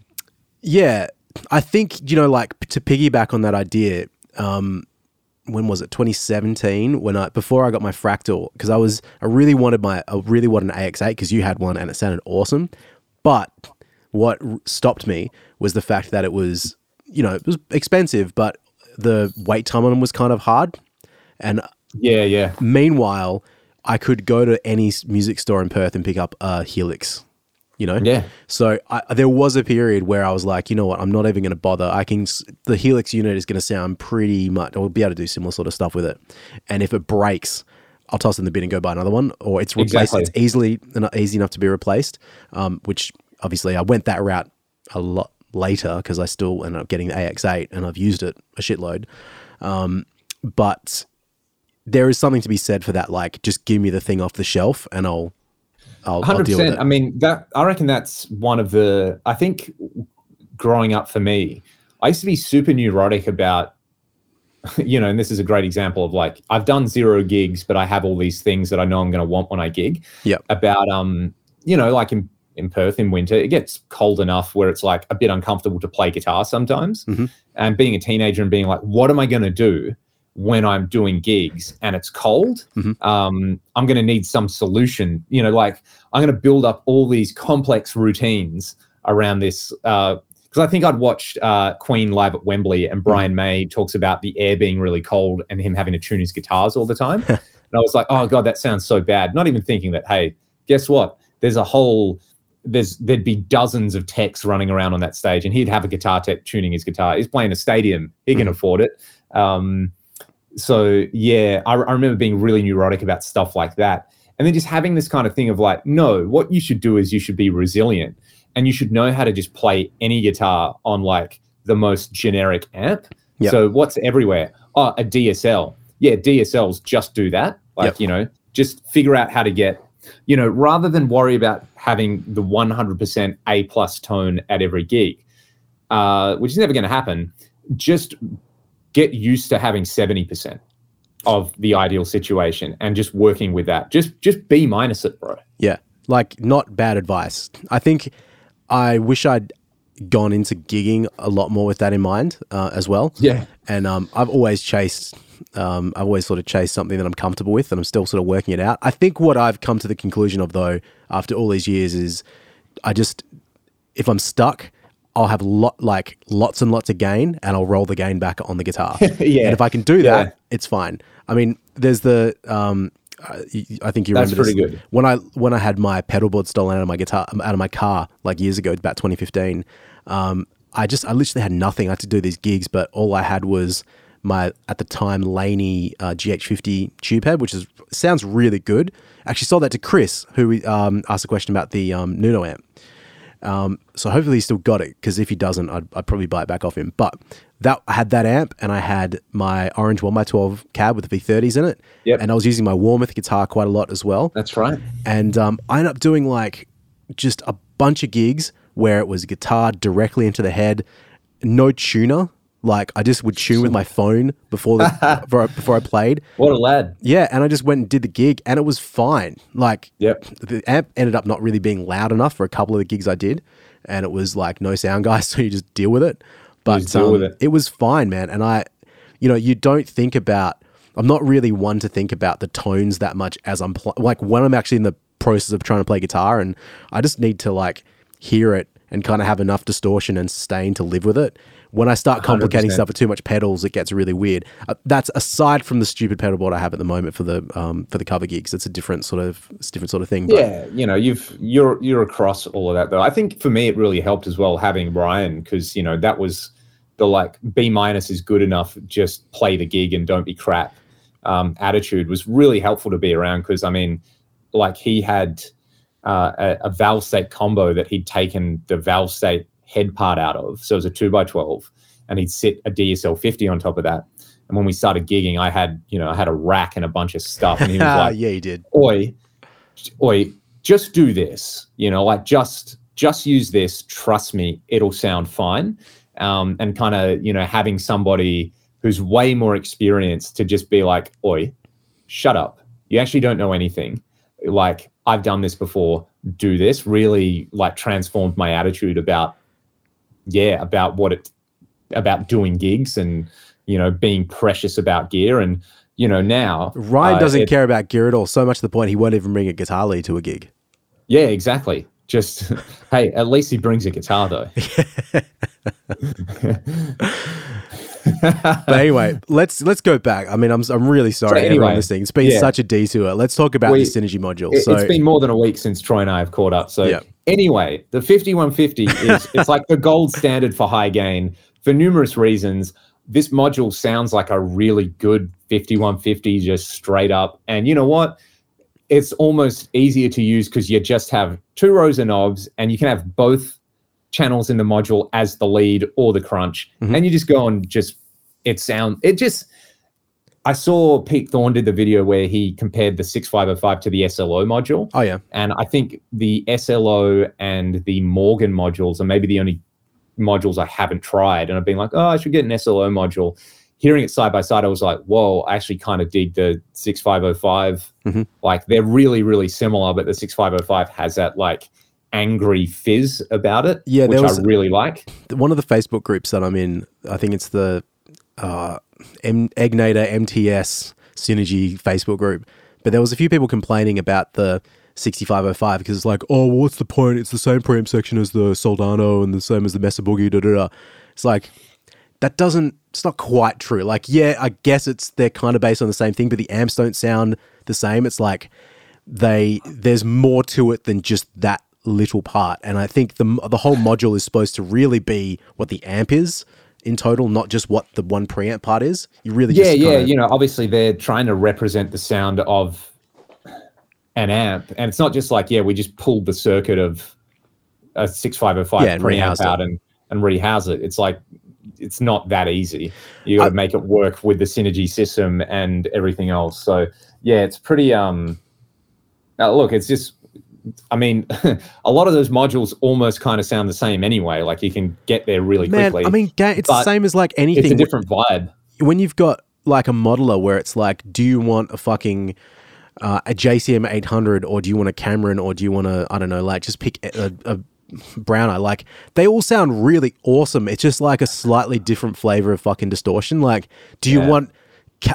yeah, I think you know, like to piggyback on that idea. Um, when was it? 2017. When I before I got my fractal because I was I really wanted my I really wanted an AX8 because you had one and it sounded awesome, but what r- stopped me was the fact that it was you know it was expensive, but the wait time on them was kind of hard, and yeah yeah Meanwhile, I could go to any music store in Perth and pick up a Helix. You know, yeah So I, there was a period where I was like, you know what, I'm not even going to bother. I can. The Helix unit is going to sound pretty much. I'll be able to do similar sort of stuff with it. And if it breaks, I'll toss in the bin and go buy another one, or it's replaced. Exactly. It's easily easy enough to be replaced. Um, which obviously I went that route a lot later because I still ended up getting the AX8 and I've used it a shitload. Um, but there is something to be said for that. Like, just give me the thing off the shelf and I'll, I'll, I'll Hundred deal with percent. it. I mean, that I reckon that's one of the. I think growing up for me, I used to be super neurotic about, you know, and this is a great example of like I've done zero gigs, but I have all these things that I know I'm going to want when I gig. Yep. About um, you know, like in in Perth in winter, it gets cold enough where it's like a bit uncomfortable to play guitar sometimes. Mhm. And being a teenager and being like, what am I going to do? When I'm doing gigs and it's cold, Mhm. um, I'm going to need some solution. You know, like I'm going to build up all these complex routines around this. Because I think I'd watched uh, Queen live at Wembley, and Brian May talks about the air being really cold and him having to tune his guitars all the time. and I was like, oh god, that sounds so bad. Not even thinking that, hey, guess what? There's a whole there's there'd be dozens of techs running around on that stage, and he'd have a guitar tech tuning his guitar. He's playing a stadium; he can Mhm. afford it. Um, so yeah, I, I remember being really neurotic about stuff like that, and then just having this kind of thing of like, no, what you should do is you should be resilient, and you should know how to just play any guitar on like the most generic amp. Yep. So what's everywhere? Oh, a DSL. Yeah, DSLs just do that. Like Yep. you know, just figure out how to get you know, rather than worry about having the 100% A plus tone at every gig, uh, which is never going to happen, just get used to having 70% of the ideal situation and just working with that. Just just B minus it, bro. Yeah, like not bad advice. I think I wish I'd gone into gigging a lot more with that in mind uh, as well. Yeah. And um, I've always chased Um, I've always sort of chased something that I'm comfortable with, and I'm still sort of working it out. I think what I've come to the conclusion of, though, after all these years, is I just if I'm stuck, I'll have lot like lots and lots of gain, and I'll roll the gain back on the guitar. Yeah. and if I can do that, Yeah. it's fine. I mean, there's the um, I think you That's remember this. pretty good. When I when I had my pedal board stolen out of my guitar out of my car like years ago, about 2015. Um, I just I literally had nothing. I had to do these gigs, but all I had was my at the time Laney uh, GH50 tube head, which is sounds really good. Actually, sold that to Chris, who um, asked a question about the um, Nuno amp. Um, so hopefully he still got it because if he doesn't, I'd, I'd probably buy it back off him. But that I had that amp and I had my orange one by twelve cab with the V30s in it, Yep. and I was using my Warmoth guitar quite a lot as well. That's right. And um, I ended up doing like just a bunch of gigs where it was guitar directly into the head, no tuner. Like I just would tune with my phone before the before, I, before I played. What a lad. Yeah, and I just went and did the gig, and it was fine. Like, Yep. the amp ended up not really being loud enough for a couple of the gigs I did, and it was like no sound guy, so you just deal with it. But um, with it. it was fine, man. And I, you know, you don't think about. I'm not really one to think about the tones that much as I'm pl- like when I'm actually in the process of trying to play guitar, and I just need to like hear it and kind of have enough distortion and sustain to live with it. When I start complicating 100%. stuff with too much pedals, it gets really weird. Uh, that's aside from the stupid pedal board I have at the moment for the um, for the cover gigs. It's a different sort of it's a different sort of thing. But Yeah, you know, you've you're you're across all of that though. I think for me it really helped as well having Brian because you know that was the like B minus is good enough. Just play the gig and don't be crap. Um, attitude was really helpful to be around because I mean, like he had uh, a, a valve state combo that he'd taken the valve state head part out of, so it was a two by twelve, and he'd sit a DSL fifty on top of that. And when we started gigging, I had you know I had a rack and a bunch of stuff, and he was like, yeah, he did. oi, oi, just do this. You know, like just just use this. Trust me, it'll sound fine. Um, and kind of you know having somebody who's way more experienced to just be like, oi, shut up. You actually don't know anything. Like I've done this before. Do this. Really like transformed my attitude about yeah about what it about doing gigs and you know being precious about gear and you know now Ryan uh, doesn't it- care about gear at all. So much to the point he won't even bring a guitar lead to a gig. Yeah, exactly. Just hey, at least he brings a guitar though. But anyway, let's let's go back. I mean, I'm I'm really sorry So everyone anyway, listening. It's been yeah. such a detour. Let's talk about We- the synergy module. It, so has been more than a week since Troy and I have caught up. So Yeah. Anyway, the 5150 is it's like the gold standard for high gain for numerous reasons. This module sounds like a really good 5150 just straight up. And you know what? It's almost easier to use because you just have two rows of knobs and you can have both channels in the module as the lead or the crunch. Mhm. And you just go and just it sound it just I saw Pete Thorne did the video where he compared the 6505 to the SLO module. oh yeah, And I think the SLO and the Morgan modules are maybe the only modules I haven't tried. And I've been like, oh, I should get an SLO module. Hearing it side by side, I was like, whoa, I actually kind of dig the 6505. Mhm. Like they're really, really similar, but the 6505 has that like angry fizz about it, Yeah, which was- I really like. one of the Facebook groups that I'm in, I think it's the uh, M- Egnater MTS Synergy Facebook group. But there was a few people complaining about the 6505 because it's like, oh, well, what's the point? It's the same preamp section as the Soldano and the same as the Mesa Boogie. Da, da, da. It's like that doesn't. It's not quite true. Like, yeah, I guess it's they're kind of based on the same thing, but the amps don't sound the same. It's like they there's more to it than just that little part and i think the the whole module is supposed to really be what the amp is in total not just what the one preamp part is you really yeah, just yeah. kinda- You know, obviously they're trying to represent the sound of an amp, and it's not just like, yeah, we just pulled the circuit of a six five zero five preamp it. out and and rehouse it. It's like it's not that easy. You got to make it work with the synergy system and everything else. So yeah, it's pretty. Um, now look, it's just. I mean, a lot of those modules almost kind of sound the same anyway. Like you can get there really man quickly. i mean it's the same as like anything. it's a different vibe. when you've got like a modeler where it's like do you want a fucking uh, a JCM 800 or do you want a Cameron or do you want a I don't know like just pick a, a brown eye like they all sound really awesome it's just like a slightly different flavor of fucking distortion like do you Yeah. want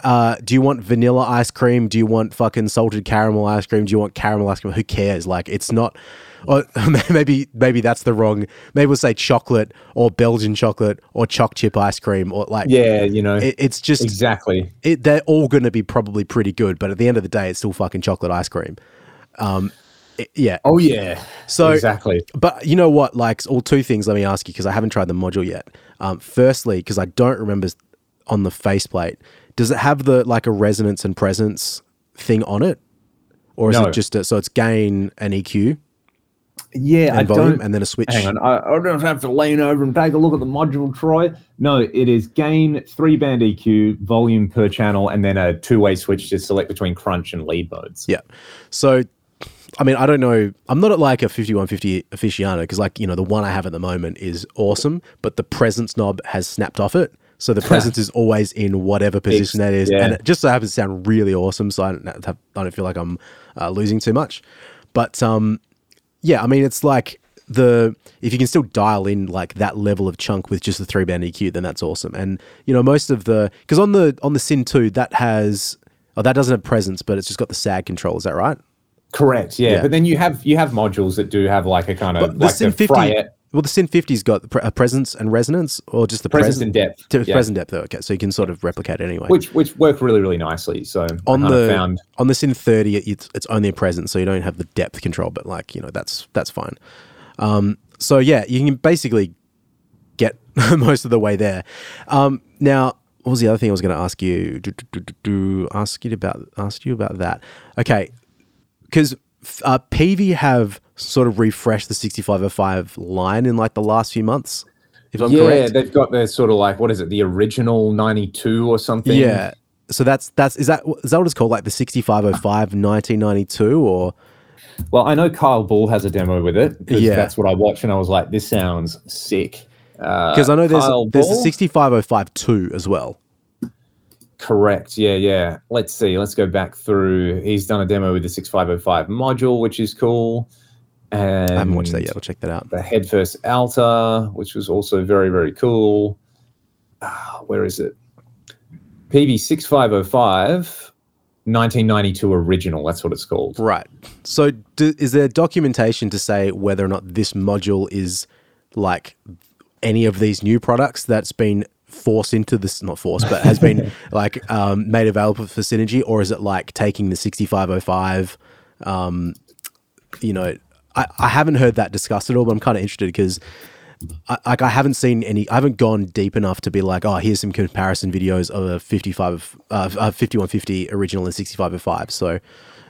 uh, do you want vanilla ice cream? Do you want fucking salted caramel ice cream? Do you want caramel ice cream? Who cares? Like, it's not. Or maybe maybe that's the wrong. Maybe we'll say chocolate or Belgian chocolate or choc chip ice cream or like. Yeah, you know, It, it's just exactly. it, they're all going to be probably pretty good, but at the end of the day, it's still fucking chocolate ice cream. Um, it- yeah. Oh yeah. So- exactly. But you know what? Like, all two things. Let me ask you because I haven't tried the module yet. Um, firstly, because I don't remember on the faceplate, does it have the like a resonance and presence thing on it, or is No. it just a, so it's gain and EQ Yeah, I and volume don't. and then a switch? Hang on, I, I don't have to lean over and take a look at the module, Troy. No, it is gain, three band EQ, volume per channel, and then a two way switch to select between crunch and lead modes. Yeah. So, I mean, I don't know. I'm not at like a 5150 aficionado because, like, you know, the one I have at the moment is awesome, but the presence knob has snapped off it. So the presence is always in whatever position that is. yeah. And it just so happens to sound really awesome. So I don't, have, I don't feel like I'm uh, losing too much. But um, yeah, I mean, it's like the if you can still dial in like that level of chunk with just the three band EQ, then that's awesome. And you know, most of the because on the on the Sin two that has oh that doesn't have presence, but it's just got the SAG control. Is that right? Correct. Yeah. Yeah. but then you have you have modules that do have like a kind of But the like Sin the 50, Fryette well, the Sin 50's got a presence and resonance, or just the presence presence and depth, to yeah. present depth. though, Okay, so you can sort of replicate it anyway. which which work really really nicely. So on I kind of the found on the Sin 30, it's it's only a presence, so you don't have the depth control. But like you know, that's that's fine. Um, so yeah, you can basically get most of the way there. Um, now, what was the other thing I was going to ask you? Do, do, do, do, do, ask you about ask you about that. Okay, because uh, PV have sort of refreshed the 6505 line in like the last few months. If I'm correct. yeah, correct. they've got their sort of like what is it, the original ninety two or something? Yeah. So that's that's is that is that what it's called like the 6505 1992 or Well, I know Kyle Bull has a demo with it because Yeah. that's what I watched, and I was like, this sounds sick. Uh, because because I know there's Kyle there's Bull? the 6505 2 as well. Correct. Yeah, yeah. Let's see. Let's go back through. He's done a demo with the 6505 module, which is cool. And I haven't watched that yet. I'll check that out. The Head First Alta, which was also very, very cool. Ah, where is it? PV 6505, 1992 original. That's what it's called. Right. So do, is there documentation to say whether or not this module is like any of these new products that's been forced into this not forced but has been like um, made available for synergy or is it like taking the 6505 um, you know I, I haven't heard that discussed at all but i'm kind of interested because I, like I haven't seen any. I haven't gone deep enough to be like, oh, here's some comparison videos of a 55, uh, uh, 5150 original and 6505. So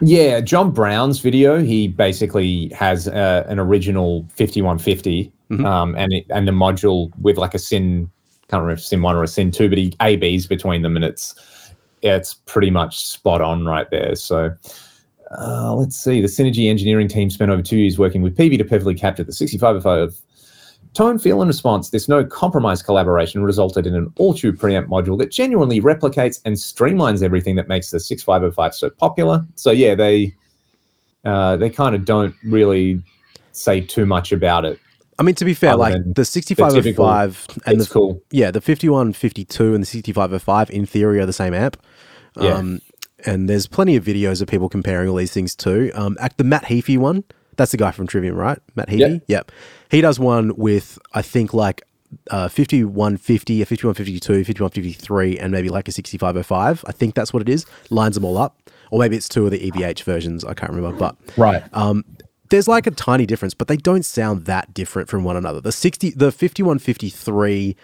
Yeah, John Brown's video, he basically has uh, an original 5150 Mm-hmm. um, and it, and the module with like a sin, can't remember if sin one or a sin two, but he ABs between them, and it's it's pretty much spot on right there. So uh, let's see. The Synergy engineering team spent over two years working with PV to perfectly capture the 6505 tone, feel, and response. This no compromise collaboration resulted in an all tube preamp module that genuinely replicates and streamlines everything that makes the 6505 so popular. So yeah, they uh, they kind of don't really say too much about it. I mean, to be fair, like the 6505 and the cool. yeah, the 5152 and the 6505 in theory are the same amp. Yeah. Um, and there's plenty of videos of people comparing all these things too. Um, act- the Matt Heafy one, that's the guy from Trivium, right? Matt Heafy. Yep. Yep. He does one with I think like uh, 5150, a 5152, 5153, and maybe like a 6505. I think that's what it is. Lines them all up, or maybe it's two of the EVH versions. I can't remember, but Right. um, there's like a tiny difference, but they don't sound that different from one another. The 60, the 5153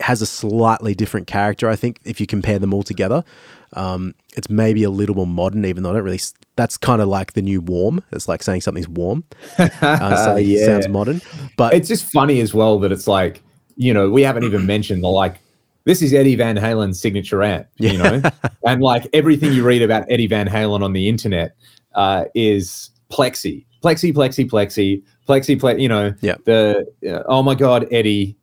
has a slightly different character, I think, if you compare them all together. Um, it's maybe a little more modern, even though I don't really. That's kind of like the new warm. It's like saying something's warm. Uh, so it Yeah. sounds modern, but it's just funny as well that it's like you know we haven't even mentioned the like this is Eddie Van Halen's signature amp, you know, and like everything you read about Eddie Van Halen on the internet uh, is plexi, plexi, plexi, plexi, plexi, plexi. You know, Yeah. The uh, oh my god, Eddie,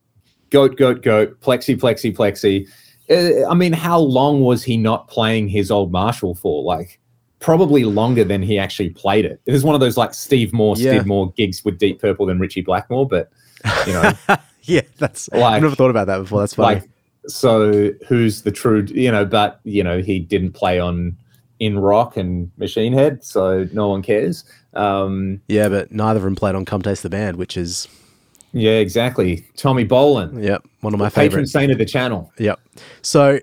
goat, goat, goat, plexi, plexi, plexi. Uh, I mean, how long was he not playing his old Marshall for? Like. Probably longer than he actually played it. It was one of those like Steve Morse Yeah. did more gigs with Deep Purple than Ritchie Blackmore, but you know, yeah, that's. Like- I've never thought about that before. That's funny. like so who's the true? You know, but you know he didn't play on in Rock and Machine Head, so no one cares. Um, Yeah, but neither of them played on Come Taste the Band, which is yeah, exactly. Tommy Bolin, yep one of my patron favorites. saint of the channel. Yep. So,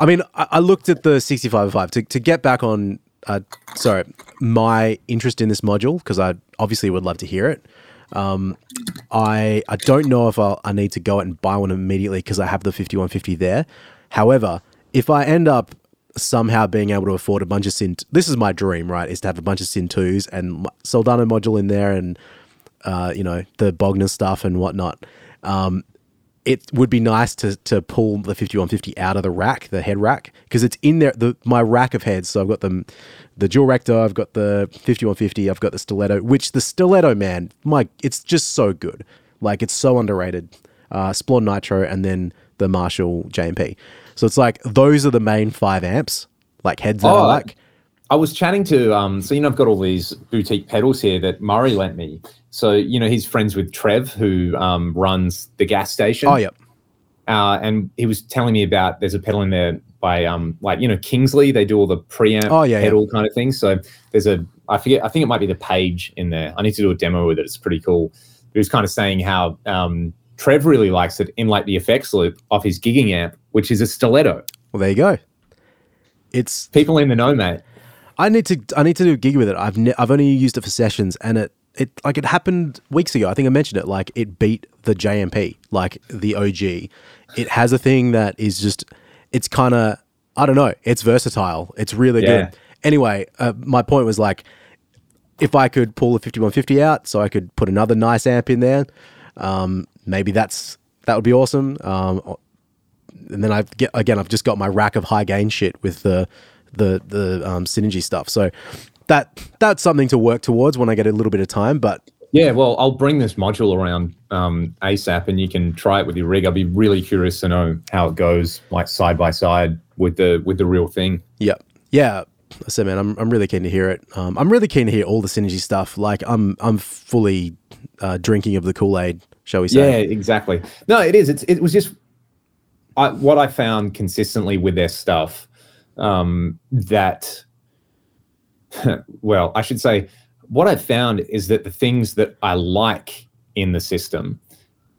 I mean, I, I looked at the 6505 to, to get back on, uh, sorry, my interest in this module, because I obviously would love to hear it. Um, I I don't know if I'll, I need to go out and buy one immediately because I have the 5150 there. However, if I end up somehow being able to afford a bunch of Sin, this is my dream, right? Is to have a bunch of Sin 2s and Soldano module in there and, uh, you know, the Bogner stuff and whatnot. Um, it would be nice to to pull the 5150 out of the rack, the head rack, because it's in there. The my rack of heads. So I've got them, the dual rector. I've got the 5150. I've got the stiletto. Which the stiletto, man, my it's just so good. Like it's so underrated. Uh, Splawn Nitro and then the Marshall JMP. So it's like those are the main five amps, like heads that I Oh, like. I was chatting to um, so you know I've got all these boutique pedals here that Murray lent me. So you know he's friends with Trev who um, runs the gas station. Oh yep. uh, and he was telling me about there's a pedal in there by um like you know Kingsley they do all the preamp Oh, yeah, yeah. pedal kind of thing. So there's a I forget I think it might be the page in there. I need to do a demo with it. It's pretty cool. He was kind of saying how um, Trev really likes it in like the effects loop off his gigging amp, which is a stiletto. Well, there you go. It's People in the know, mate. I need to I need to do a gig with it. I've ne- I've only used it for sessions, and it it like it happened weeks ago. I think I mentioned it. Like it beat the JMP, like the OG. It has a thing that is just it's kind of I don't know. It's versatile. It's really Yeah. good. Anyway, uh, my point was like if I could pull the 5150 out, so I could put another nice amp in there, um, maybe that's that would be awesome. Um, and then I get again, I've just got my rack of high gain shit with the the the um, synergy stuff. So that that's something to work towards when I get a little bit of time. But Yeah, well, I'll bring this module around um, ASAP, and you can try it with your rig. I'd be really curious to know how it goes, like side by side with the with the real thing. yeah, yeah. I said, man, I'm I'm really keen to hear it. Um, I'm really keen to hear all the synergy stuff. Like I'm I'm fully uh, drinking of the Kool Aid, shall we say? Yeah, exactly. No, it is. It's it was just I, what I found consistently with their stuff um, that. Well, I should say what I've found is that the things that I like in the system,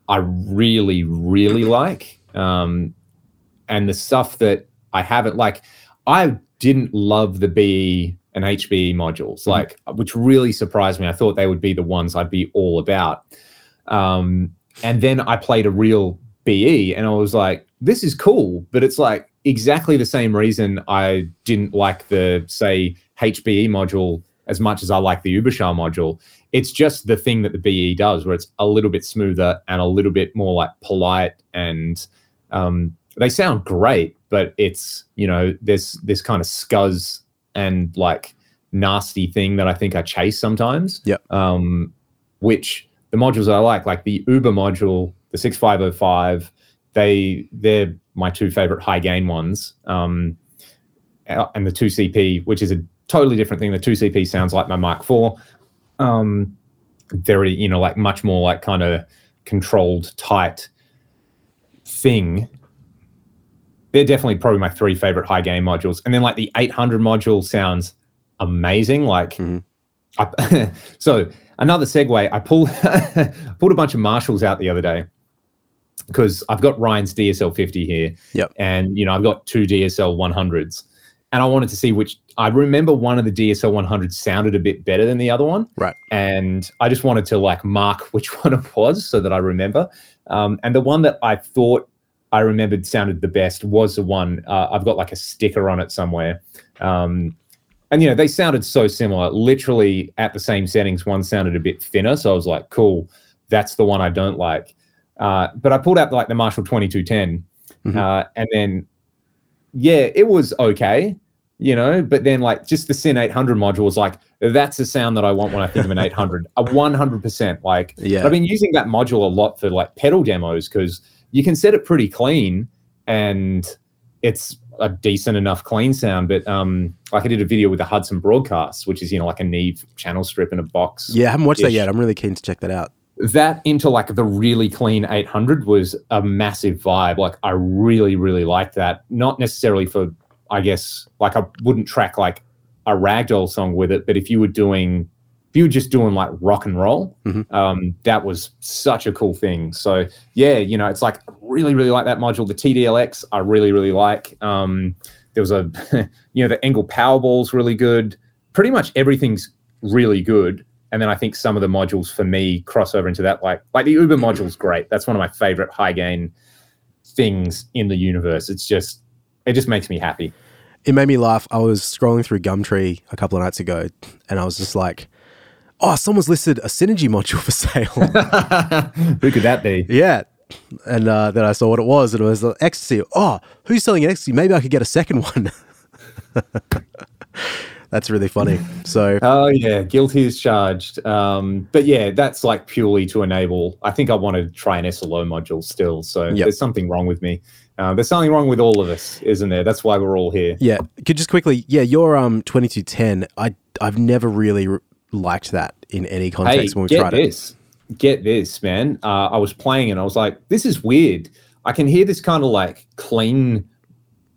I really, really like, um, and the stuff that I haven't like, I didn't love the BE and HBE modules, like which really surprised me. I thought they would be the ones I'd be all about. Um, and then I played a real BE and I was like, this is cool, but it's like exactly the same reason I didn't like the, say, HBE module as much as I like the Uberschall module. It's just the thing that the BE does, where it's a little bit smoother and a little bit more like polite and um, they sound great, but it's, you know, there's this kind of scuzz and like nasty thing that I think I chase sometimes. Yep. Um, which the modules I like, like the Uber module, the 6505, they they're my two favorite high gain ones. Um, uh, and the 2CP, which is a totally different thing. The 2CP sounds like my Mark IV. Um, very, you know, like much more like kind of controlled, tight thing. They're definitely probably my three favorite high gain modules. And then like the 800 module sounds amazing. Like, Mhm. I, so another segue. I pulled pulled a bunch of Marshalls out the other day because I've got Ryan's DSL 50 here. Yep. And you know I've got two DSL 100s, and I wanted to see which. I remember one of the DSL 100s sounded a bit better than the other one Right. and I just wanted to like mark which one it was so that I remember. Um, and the one that I thought I remembered sounded the best was the one uh, I've got like a sticker on it somewhere. Um, and you know they sounded so similar, literally at the same settings. One sounded a bit thinner, so I was like, "Cool, that's the one I don't like." Uh, but I pulled out like the Marshall 2210, Mhm. uh, and then yeah, it was okay you know but then like just the sin 800 module was like that's the sound that i want when i think of an 800 a 100% like Yeah. i've been using that module a lot for like pedal demos because you can set it pretty clean and it's a decent enough clean sound but um like i did a video with the hudson broadcast which is you know like a neve channel strip in a box Yeah, I haven't watched that yet. I'm really keen to check that out. That into like the really clean 800 was a massive vibe. Like I really, really liked that. Not necessarily for, I guess, like I wouldn't track like a ragdoll song with it, but if you were doing, if you were just doing like rock and roll, Mhm. um, that was such a cool thing. So yeah, you know, it's like I really, really like that module. The TDLX, I really, really like. Um, there was a, you know, the Engl Powerball's really good. Pretty much everything's really good. And then I think some of the modules for me cross over into that. Like, like the Uber module's great. That's one of my favorite high gain things in the universe. It's just, it just makes me happy. It made me laugh. I was scrolling through Gumtree a couple of nights ago, and I was just like, "Oh, someone's listed a Synergy module for sale." Who could that be? yeah, and uh, then I saw what it was, and it was uh, ecstasy. Oh, who's selling ecstasy? Maybe I could get a second one. That's really funny. So Oh yeah, guilty is charged. Um, but yeah, that's like purely to enable. I think I want to try an SLO module still. So Yep. there's something wrong with me. Uh, there's something wrong with all of us, isn't there? That's why we're all here. yeah, could just quickly, yeah, your um twenty two ten. I I've never really r- liked that in any Hey, context when we get tried it. this. Get this, man. Uh, I was playing and I was like, this is weird. I can hear this kind of like clean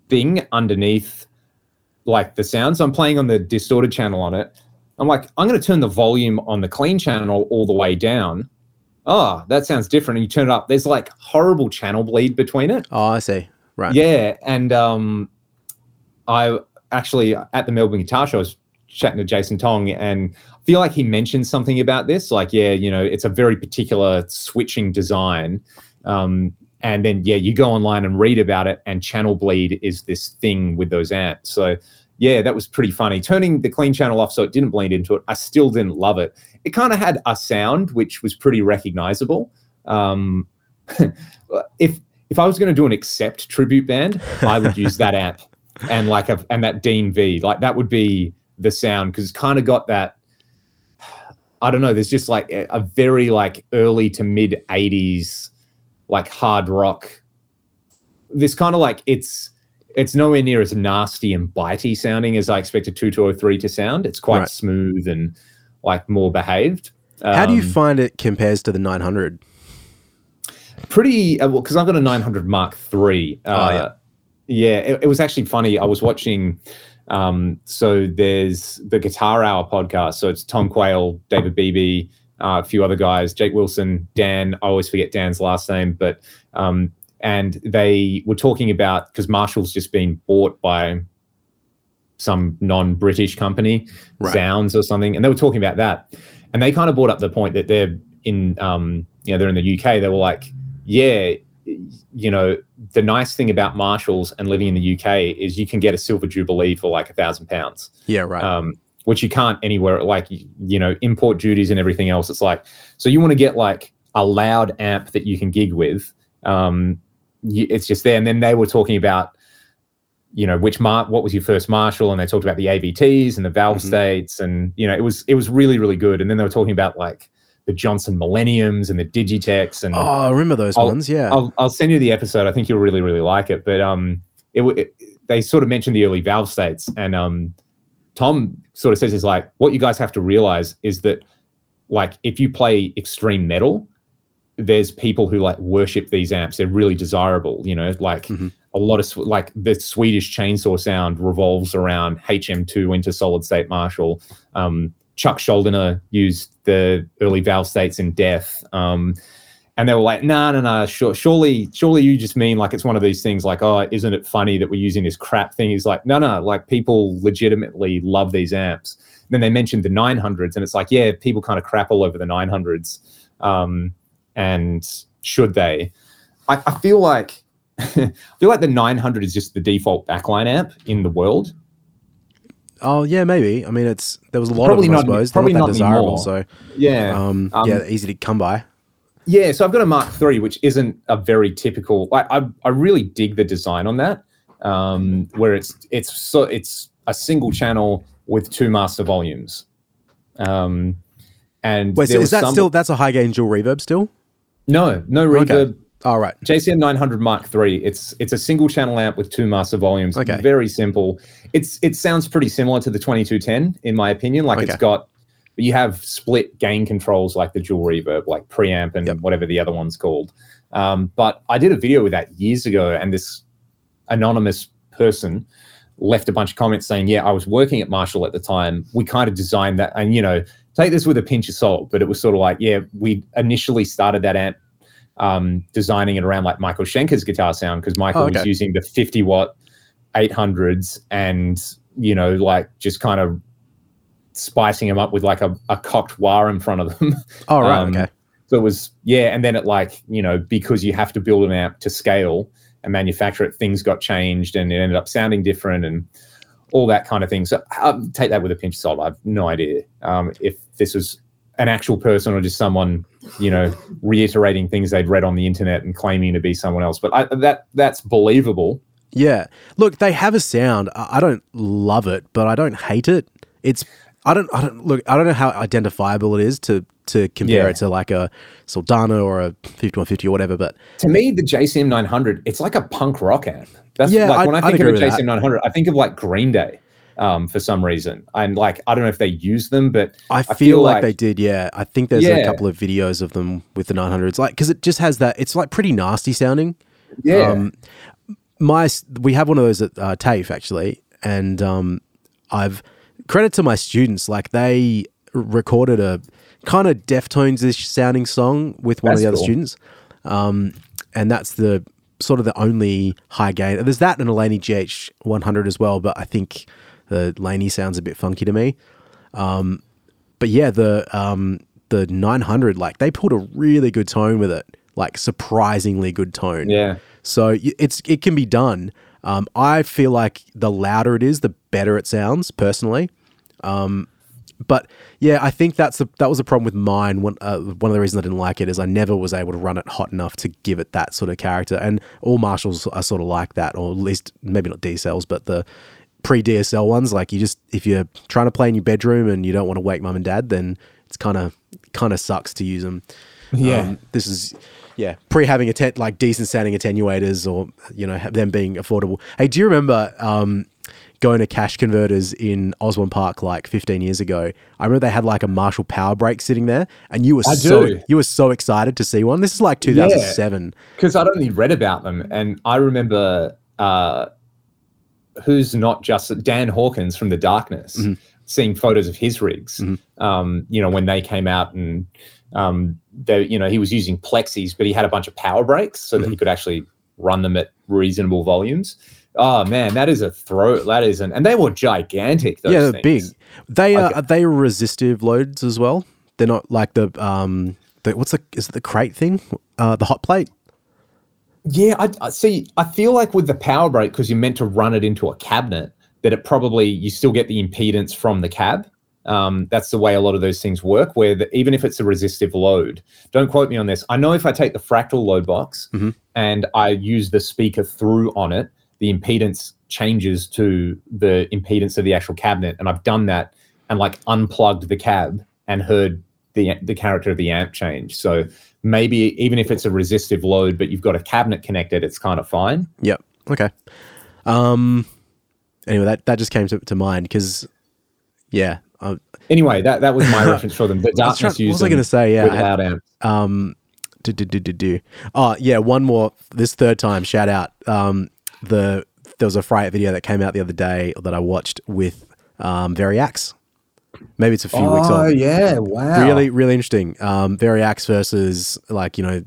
thing underneath like the sounds. I'm playing on the distorted channel on it. I'm like, I'm going to turn the volume on the clean channel all the way down. Oh, that sounds different. And you turn it up. There's like horrible channel bleed between it. Oh, I see. Right. Yeah, and um, I actually at the Melbourne Guitar Show I was chatting to Jason Tong, and I feel like he mentioned something about this. Like, yeah, you know, it's a very particular switching design. Um, and then yeah, you go online and read about it, and channel bleed is this thing with those amps. So yeah, that was pretty funny. Turning the clean channel off so it didn't bleed into it, I still didn't love it. It kind of had a sound which was pretty recognizable. Um, if if I was going to do an accept tribute band, I would use that amp and like a and that Dean V. Like that would be the sound because it's kind of got that. I don't know. There's just like a, a very like early to mid '80s like hard rock. This kind of like it's it's nowhere near as nasty and bitey sounding as I expected 2203 to sound. It's quite Right. smooth and like more behaved. How do you Um, find it compares to the nine hundred? pretty uh, well because I've got a 900 Mark III. Uh, Oh, yeah. yeah, it, it was actually funny. I was watching. Um, so there's the Guitar Hour podcast. So it's Tom Quayle, David Beebe, uh, a few other guys, Jake Wilson, Dan. I always forget Dan's last name, but um, and they were talking about because Marshall's just been bought by some non-British company, Right. Sounds or something, and they were talking about that, and they kind of brought up the point that they're in, um, you know, they're in the UK. They were like, yeah, you know, the nice thing about Marshalls and living in the UK is you can get a silver jubilee for like a thousand pounds Yeah, right. um, which you can't anywhere. Like you know, import duties and everything else. It's like so you want to get like a loud amp that you can gig with. Um, you, it's just there. And then they were talking about, you know, which mar- what was your first Marshall, and they talked about the AVTs and the valve Mhm. states, and you know, it was it was really really good. And then they were talking about like the Johnson Millenniums and the Digitex and oh, I remember those I'll- ones. Yeah. I'll, I'll send you the episode. I think you'll really, really like it. But um, it, it they sort of mentioned the early valve states, and um, Tom sort of says is like, what you guys have to realize is that, like, if you play extreme metal, there's people who like worship these amps. They're really desirable. You know, like Mhm. a lot of like the Swedish chainsaw sound revolves around HM2 into solid state Marshall. Um, Chuck Schuldiner used the early valve states in Death. Um, and they were like, no, no, no, sure, surely, surely you just mean like it's one of these things like, oh, isn't it funny that we're using this crap thing? He's like, no, no, like people legitimately love these amps. And then they mentioned the 900s, and it's like, yeah, people kind of crap all over the 900s. Um, and should they? I, I feel like I feel like the 900 is just the default backline amp in the world. oh, yeah, maybe. I mean, it's there was a lot Probably of them, not- I suppose. Probably not not desirable. anymore. So, Yeah. um, Um, yeah, easy to come by. Yeah, so I've got a Mark III, which isn't a very typical. I I, I really dig the design on that, um, where it's it's so it's a single channel with two master volumes, um, and Wait, so is that some- still that's a high gain dual reverb still? no no reverb. Okay. All right. JCM 900 Mark III. It's it's a single channel amp with two master volumes. Okay. Very simple. It's it sounds pretty similar to the 2210 in my opinion. Like it's got but you have split gain controls like the dual reverb, like preamp and Yep. whatever the other one's called. Um, but I did a video with that years ago, and this anonymous person left a bunch of comments saying, "Yeah, I was working at Marshall at the time. We kind of designed that, and you know, take this with a pinch of salt." But it was sort of like, yeah, we initially started that amp um, designing it around like Michael Schenker's guitar sound because Michael Oh, was using the 50 watt 800s and you know like just kind of spicing them up with like a, a cocked wah in front of them. Oh right, Um, okay. So it was, yeah. And then it like, you know, because you have to build an amp to scale and manufacture it, things got changed and it ended up sounding different and all that kind of thing. So um, take that with a pinch of salt. I have no idea um, if this was an actual person or just someone, you know, reiterating things they'd read on the internet and claiming to be someone else. But I, that that's believable. Yeah. Look, they have a sound. I I don't love it, but I don't hate it. It's I don't I don't look I don't know how identifiable it is to to compare Yeah. it to like a Soldano or a 5150 or whatever, but To me, the JCM 900, it's like a punk rock amp. That's Yeah, like I'd- when I I'd think of a. JCM 900, I think of like Green Day um, for some reason. And like, I don't know if they use them, but I feel, feel like, like- they did, yeah. I think there's a couple of videos of them with the 900s like cuz it just has that it's like pretty nasty sounding. yeah. Um, my we have one of those at uh, TAFE actually, and um, I've credit to my students like they recorded a kind of Deftones-ish sounding song with one of That's the other cool. students, um, and that's the sort of the only high gain. There's that and a Laney GH 100 as well, but I think the Laney sounds a bit funky to me. Um, but yeah, the um, the 900 like they pulled a really good tone with it, like surprisingly good tone. yeah. So it's it can be done. Um, I feel like the louder it is, the better it sounds personally. Um, but yeah, I think that's the, that was a problem with mine. One uh, one of the reasons I didn't like it is I never was able to run it hot enough to give it that sort of character. And all Marshalls are sort of like that, or at least maybe not DSLs, but the pre DSL ones. Like you just if you're trying to play in your bedroom and you don't want to wake mum and dad, then it's kind of kind of sucks to use them. Yeah. Um, this is yeah pre having a ten, like decent sounding attenuators or you know them being affordable. Hey, do you remember um, going to cash converters in Osborne Park like 15 years ago? I remember they had like a Marshall Power Brake sitting there, and you were I so do. you were so excited to see one. This is like 2007. Because I'd only read about them. And I remember uh, who's not just Dan Hawkins from The Darkness, Mm-hmm. seeing photos of his rigs, um, you know, when they came out and, um, they, you know, he was using plexis, but he had a bunch of power brakes so Mm-hmm. that he could actually run them at reasonable volumes. Oh man, that is a throw. That is an, and they were gigantic. Those yeah, they're big. things. They are Like- are they resistive loads as well. They're not like the um the what's the is it the crate thing? Uh, the hot plate. Yeah, I, I see. I feel like with the power brake, because you're meant to run it into a cabinet, that it probably you still get the impedance from the cab. Um, that's the way a lot of those things work. Where the, even if it's a resistive load, don't quote me on this. I know if I take the fractal load box Mhm. and I use the speaker through on it, the impedance changes to the impedance of the actual cabinet. And I've done that and like unplugged the cab and heard the the character of the amp change. So maybe even if it's a resistive load, but you've got a cabinet connected, it's kind of fine. Yep. Okay. Um. Anyway, that that just came to, to mind because, yeah. I, Anyway, that that was my reference for them. The I darkness trying- what used was I going to say? Yeah. loud amps. um. Do, do, do, do, do. Oh yeah. One more. This third time. Shout out. Um. The there was a Fryette video that came out the other day that I watched with um Variacs. Maybe it's a few weeks old. Oh, yeah! Wow. really really interesting um variacs versus like you know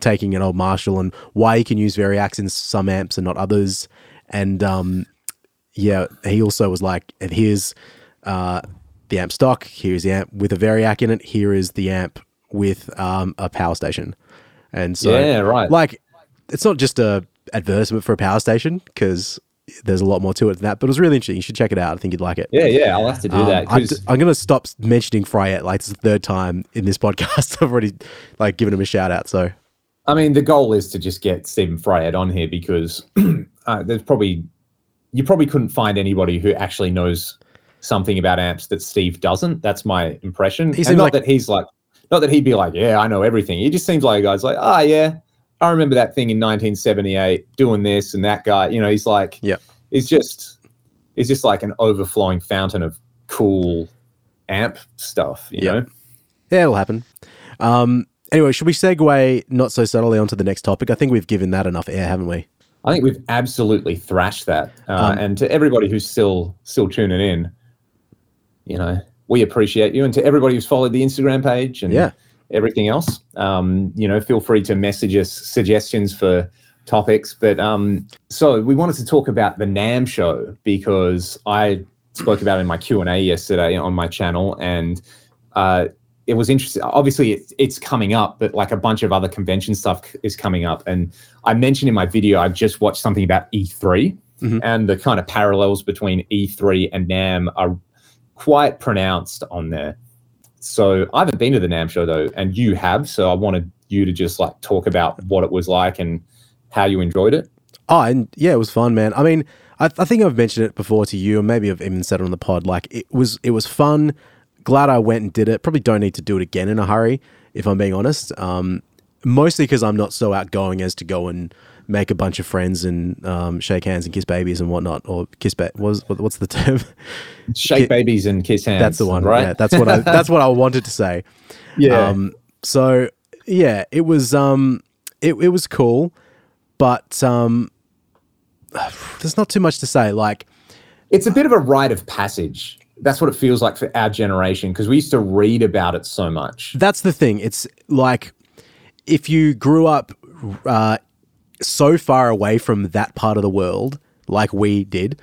taking an old marshall and why you can use variacs in some amps and not others and um yeah he also was like and here's uh the amp stock here's the amp with a variac in it here is the amp with um a power station and so Yeah, right. like it's not just a advertisement for a power station because there's a lot more to it than that but it was really interesting you should check it out i think you'd like it Yeah, yeah. I'll have to do um, that. I 'cause- am going to stop mentioning Fryette. Like it's the third time in this podcast. I've already like given him a shout out. So I mean, the goal is to just get Steven Fryette on here because uh, there's probably you probably couldn't find anybody who actually knows something about amps that Steve doesn't. That's my impression. He and not like- that he's like, not that he'd be like, yeah, I know everything. He just seems like a guy's like, ah, yeah, I remember that thing in 1978 doing this and that guy. You know, he's like, yeah, he's just, he's just like an overflowing fountain of cool amp stuff. You Yeah. know, Yeah, it'll happen. Um, anyway, should we segue not so subtly onto the next topic? I think we've given that enough air, haven't we? I think we've absolutely thrashed that. Uh, Um, and to everybody who's still still tuning in, you know, we appreciate you. And to everybody who's followed the Instagram page and Yeah. Everything else, um, you know, feel free to message us suggestions for topics. But um, so we wanted to talk about the NAMM show because I spoke about it in my Q and A yesterday on my channel, and uh, it was interesting. Obviously, it, it's coming up, but like a bunch of other convention stuff is coming up. And I mentioned in my video, I just watched something about E3 Mhm. and the kind of parallels between E3 and NAMM are quite pronounced on there. So I haven't been to the NAMM show though, and you have. So I wanted you to just like talk about what it was like and how you enjoyed it. Oh, and yeah, it was fun, man. I mean, I, I think I've mentioned it before to you, or maybe I've even said it on the pod. Like, it was it was fun. Glad I went and did it. Probably don't need to do it again in a hurry, if I'm being honest. Um, mostly because I'm not so outgoing as to go and make a bunch of friends and um, shake hands and kiss babies and whatnot, or kiss ba- was what, what's the term? Shake Ki- babies and kiss hands. that's the one, right? Yeah, that's what I that's what I wanted to say. yeah. Um, so yeah, it was um, it it was cool, but um, there's not too much to say. Like, it's a bit of a rite of passage. That's what it feels like for our generation because we used to read about it so much. that's the thing. It's like if you grew up uh, so far away from that part of the world, like we did,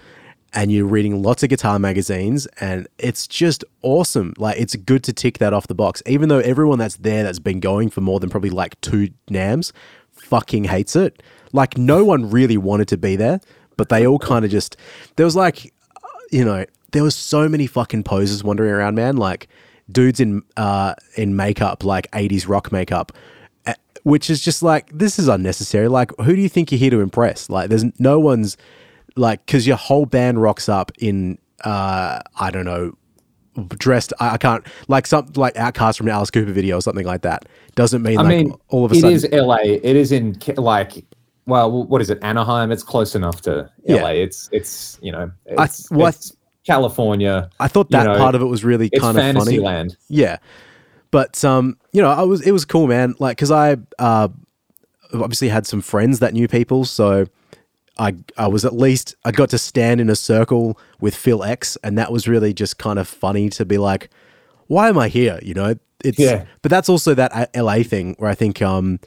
and you're reading lots of guitar magazines, and it's just awesome. Like it's good to tick that off the box, even though everyone that's there that's been going for more than probably like two NAMMs fucking hates it. Like no one really wanted to be there, but they all kind of just there was like you know, there was so many fucking poses wandering around, man. Like dudes in uh in makeup, like eighties rock makeup, which is just like this is unnecessary. Like, who do you think you're here to impress? Like, there's no one's like because your whole band rocks up in uh I don't know dressed I, I can't like something like outcast from an Alice Cooper video or something like that doesn't mean I like mean, all of a it sudden it is LA. It is in like, well, what is it? Anaheim. It's close enough to Yeah. LA. It's it's you know, I- it's, well, I- it's California. I thought you that know, part of it was really kind of funny. land. Yeah, but um, you know, I was it was cool, man. Like, cause I uh, obviously had some friends that knew people, so I I was at least I got to stand in a circle with Phil X, and that was really just kind of funny to be like, why am I here? You know, it's Yeah. but that's also that LA thing where I think um,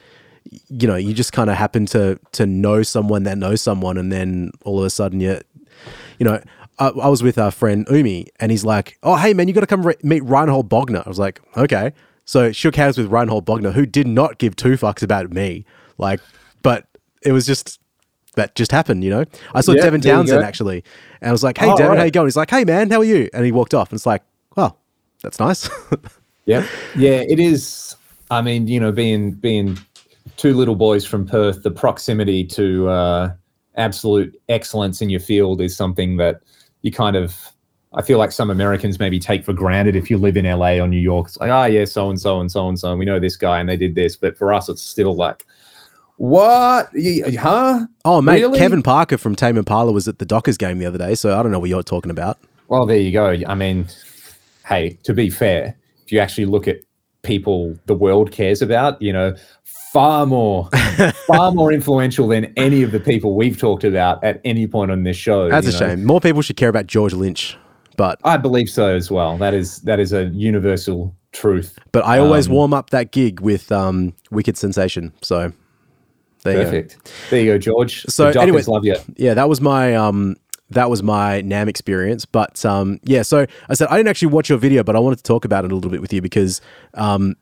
you know, you just kind of happen to to know someone that knows someone, and then all of a sudden you, you know. I, I was with our friend Umi, and he's like, "Oh, hey man, you got to come re- meet Reinhold Bogner." I was like, "Okay." So shook hands with Reinhold Bogner, who did not give two fucks about me, like, but it was just that just happened, you know. I saw Yeah, Devin Townsend actually, and I was like, "Hey, Oh, Devin, right. how you going?" He's like, "Hey man, how are you?" And he walked off, and it's like, "Well, that's nice." Yeah, yeah, it is. I mean, you know, being being two little boys from Perth, the proximity to uh, absolute excellence in your field is something that you kind of. I feel like some Americans maybe take for granted if you live in LA or New York. It's like, oh yeah, so and so and so and so, and we know this guy and they did this. But for us, it's still like, what? Huh? oh, mate, Really? Kevin Parker from Tame Impala was at the Dockers game the other day, so I don't know what you're talking about. Well, there you go. I mean, hey, to be fair, if you actually look at people the world cares about, you know, far more, far more influential than any of the people we've talked about at any point on this show. That's a know. shame. More people should care about George Lynch, but I believe so as well. That is that is a universal truth. but I always Um, warm up that gig with um, Wicked Sensation. So there you go. Perfect. There you go, George. So anyway- love you. yeah, that was my um that was my NAMM experience. But um yeah, so I said I didn't actually watch your video, but I wanted to talk about it a little bit with you because um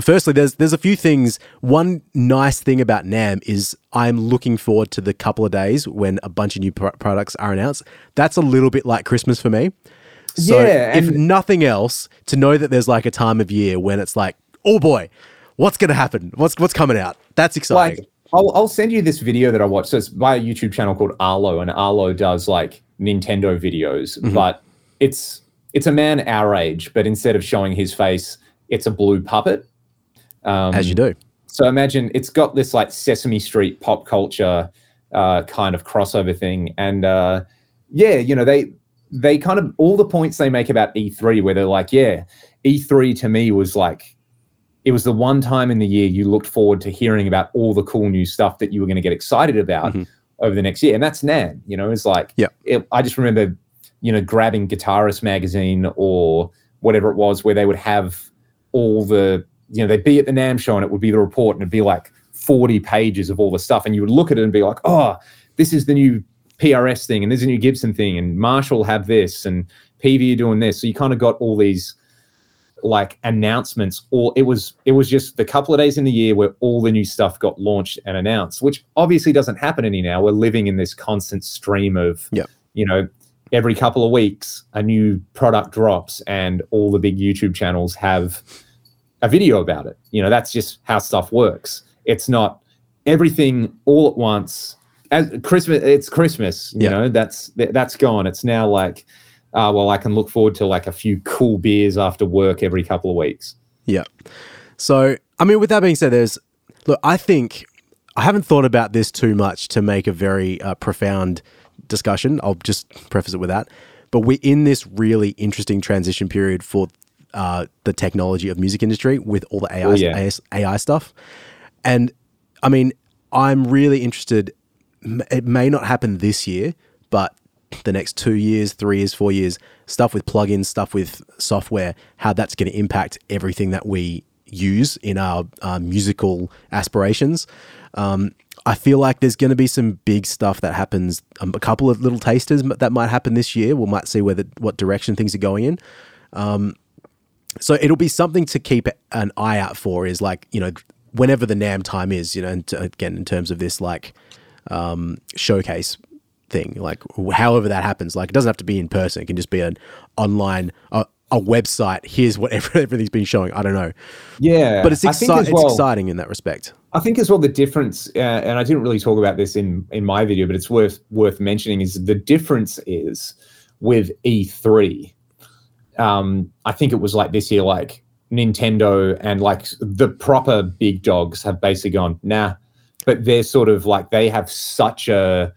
firstly there's there's a few things. One nice thing about NAMM is I'm looking forward to the couple of days when a bunch of new pro- products are announced. That's a little bit like Christmas for me. So Yeah, if nothing else, to know that there's like a time of year when it's like, oh boy, what's gonna happen? What's what's coming out? That's exciting. like I'll, I'll send you this video that I watched. So it's by a YouTube channel called Arlo, and Arlo does like Nintendo videos, Mm-hmm. but it's it's a man our age, but instead of showing his face, it's a blue puppet. Um, as you do. So imagine it's got this like Sesame Street pop culture uh, kind of crossover thing, and uh, yeah, you know they they kind of all the points they make about E3, where they're like, yeah, E3 to me was like it was the one time in the year you looked forward to hearing about all the cool new stuff that you were going to get excited about Mm-hmm. over the next year, and that's NAMM. You know, it's like Yeah. it, I just remember, you know, grabbing Guitarist magazine or whatever it was, where they would have all the, you know, they'd be at the NAMM show and it would be the report and it'd be like 40 pages of all the stuff. And you would look at it and be like, oh, this is the new PRS thing and there's a new Gibson thing and Marshall have this and PV are doing this. So you kind of got all these like announcements or it was it was just the couple of days in the year where all the new stuff got launched and announced which obviously doesn't happen any now we're living in this constant stream of Yep. you know every couple of weeks a new product drops and all the big youtube channels have a video about it you know that's just how stuff works it's not everything all at once as christmas it's christmas you Yeah. know that's that's gone it's now like uh, well i can look forward to like a few cool beers after work every couple of weeks Yeah. So, I mean, with that being said, there's look. I think I haven't thought about this too much to make a very uh, profound discussion. I'll just preface it with that. But we're in this really interesting transition period for uh, the technology of music industry with all the AI, Oh, yeah. AI stuff. And I mean, I'm really interested. It may not happen this year, but the next two years, three years, four years, stuff with plugins, stuff with software, how that's going to impact everything that we use in our uh, musical aspirations. Um, I feel like there's going to be some big stuff that happens. Um, a couple of little tasters that might happen this year. We might see where the, what direction things are going in. So it'll be something to keep an eye out for. Is like you know whenever the NAMM time is, you know, and again in terms of this like um, showcase thing, like however that happens. Like it doesn't have to be in person; it can just be an online a, a website. Here's what everything's been showing. I don't know, yeah but it's I think exci- as well- it's exciting in that respect. I think as well the difference, uh, and I didn't really talk about this in in my video, but it's worth worth mentioning is the difference is with E3. Um, I think it was like this year, like Nintendo and like the proper big dogs have basically gone nah, but they're sort of like they have such a.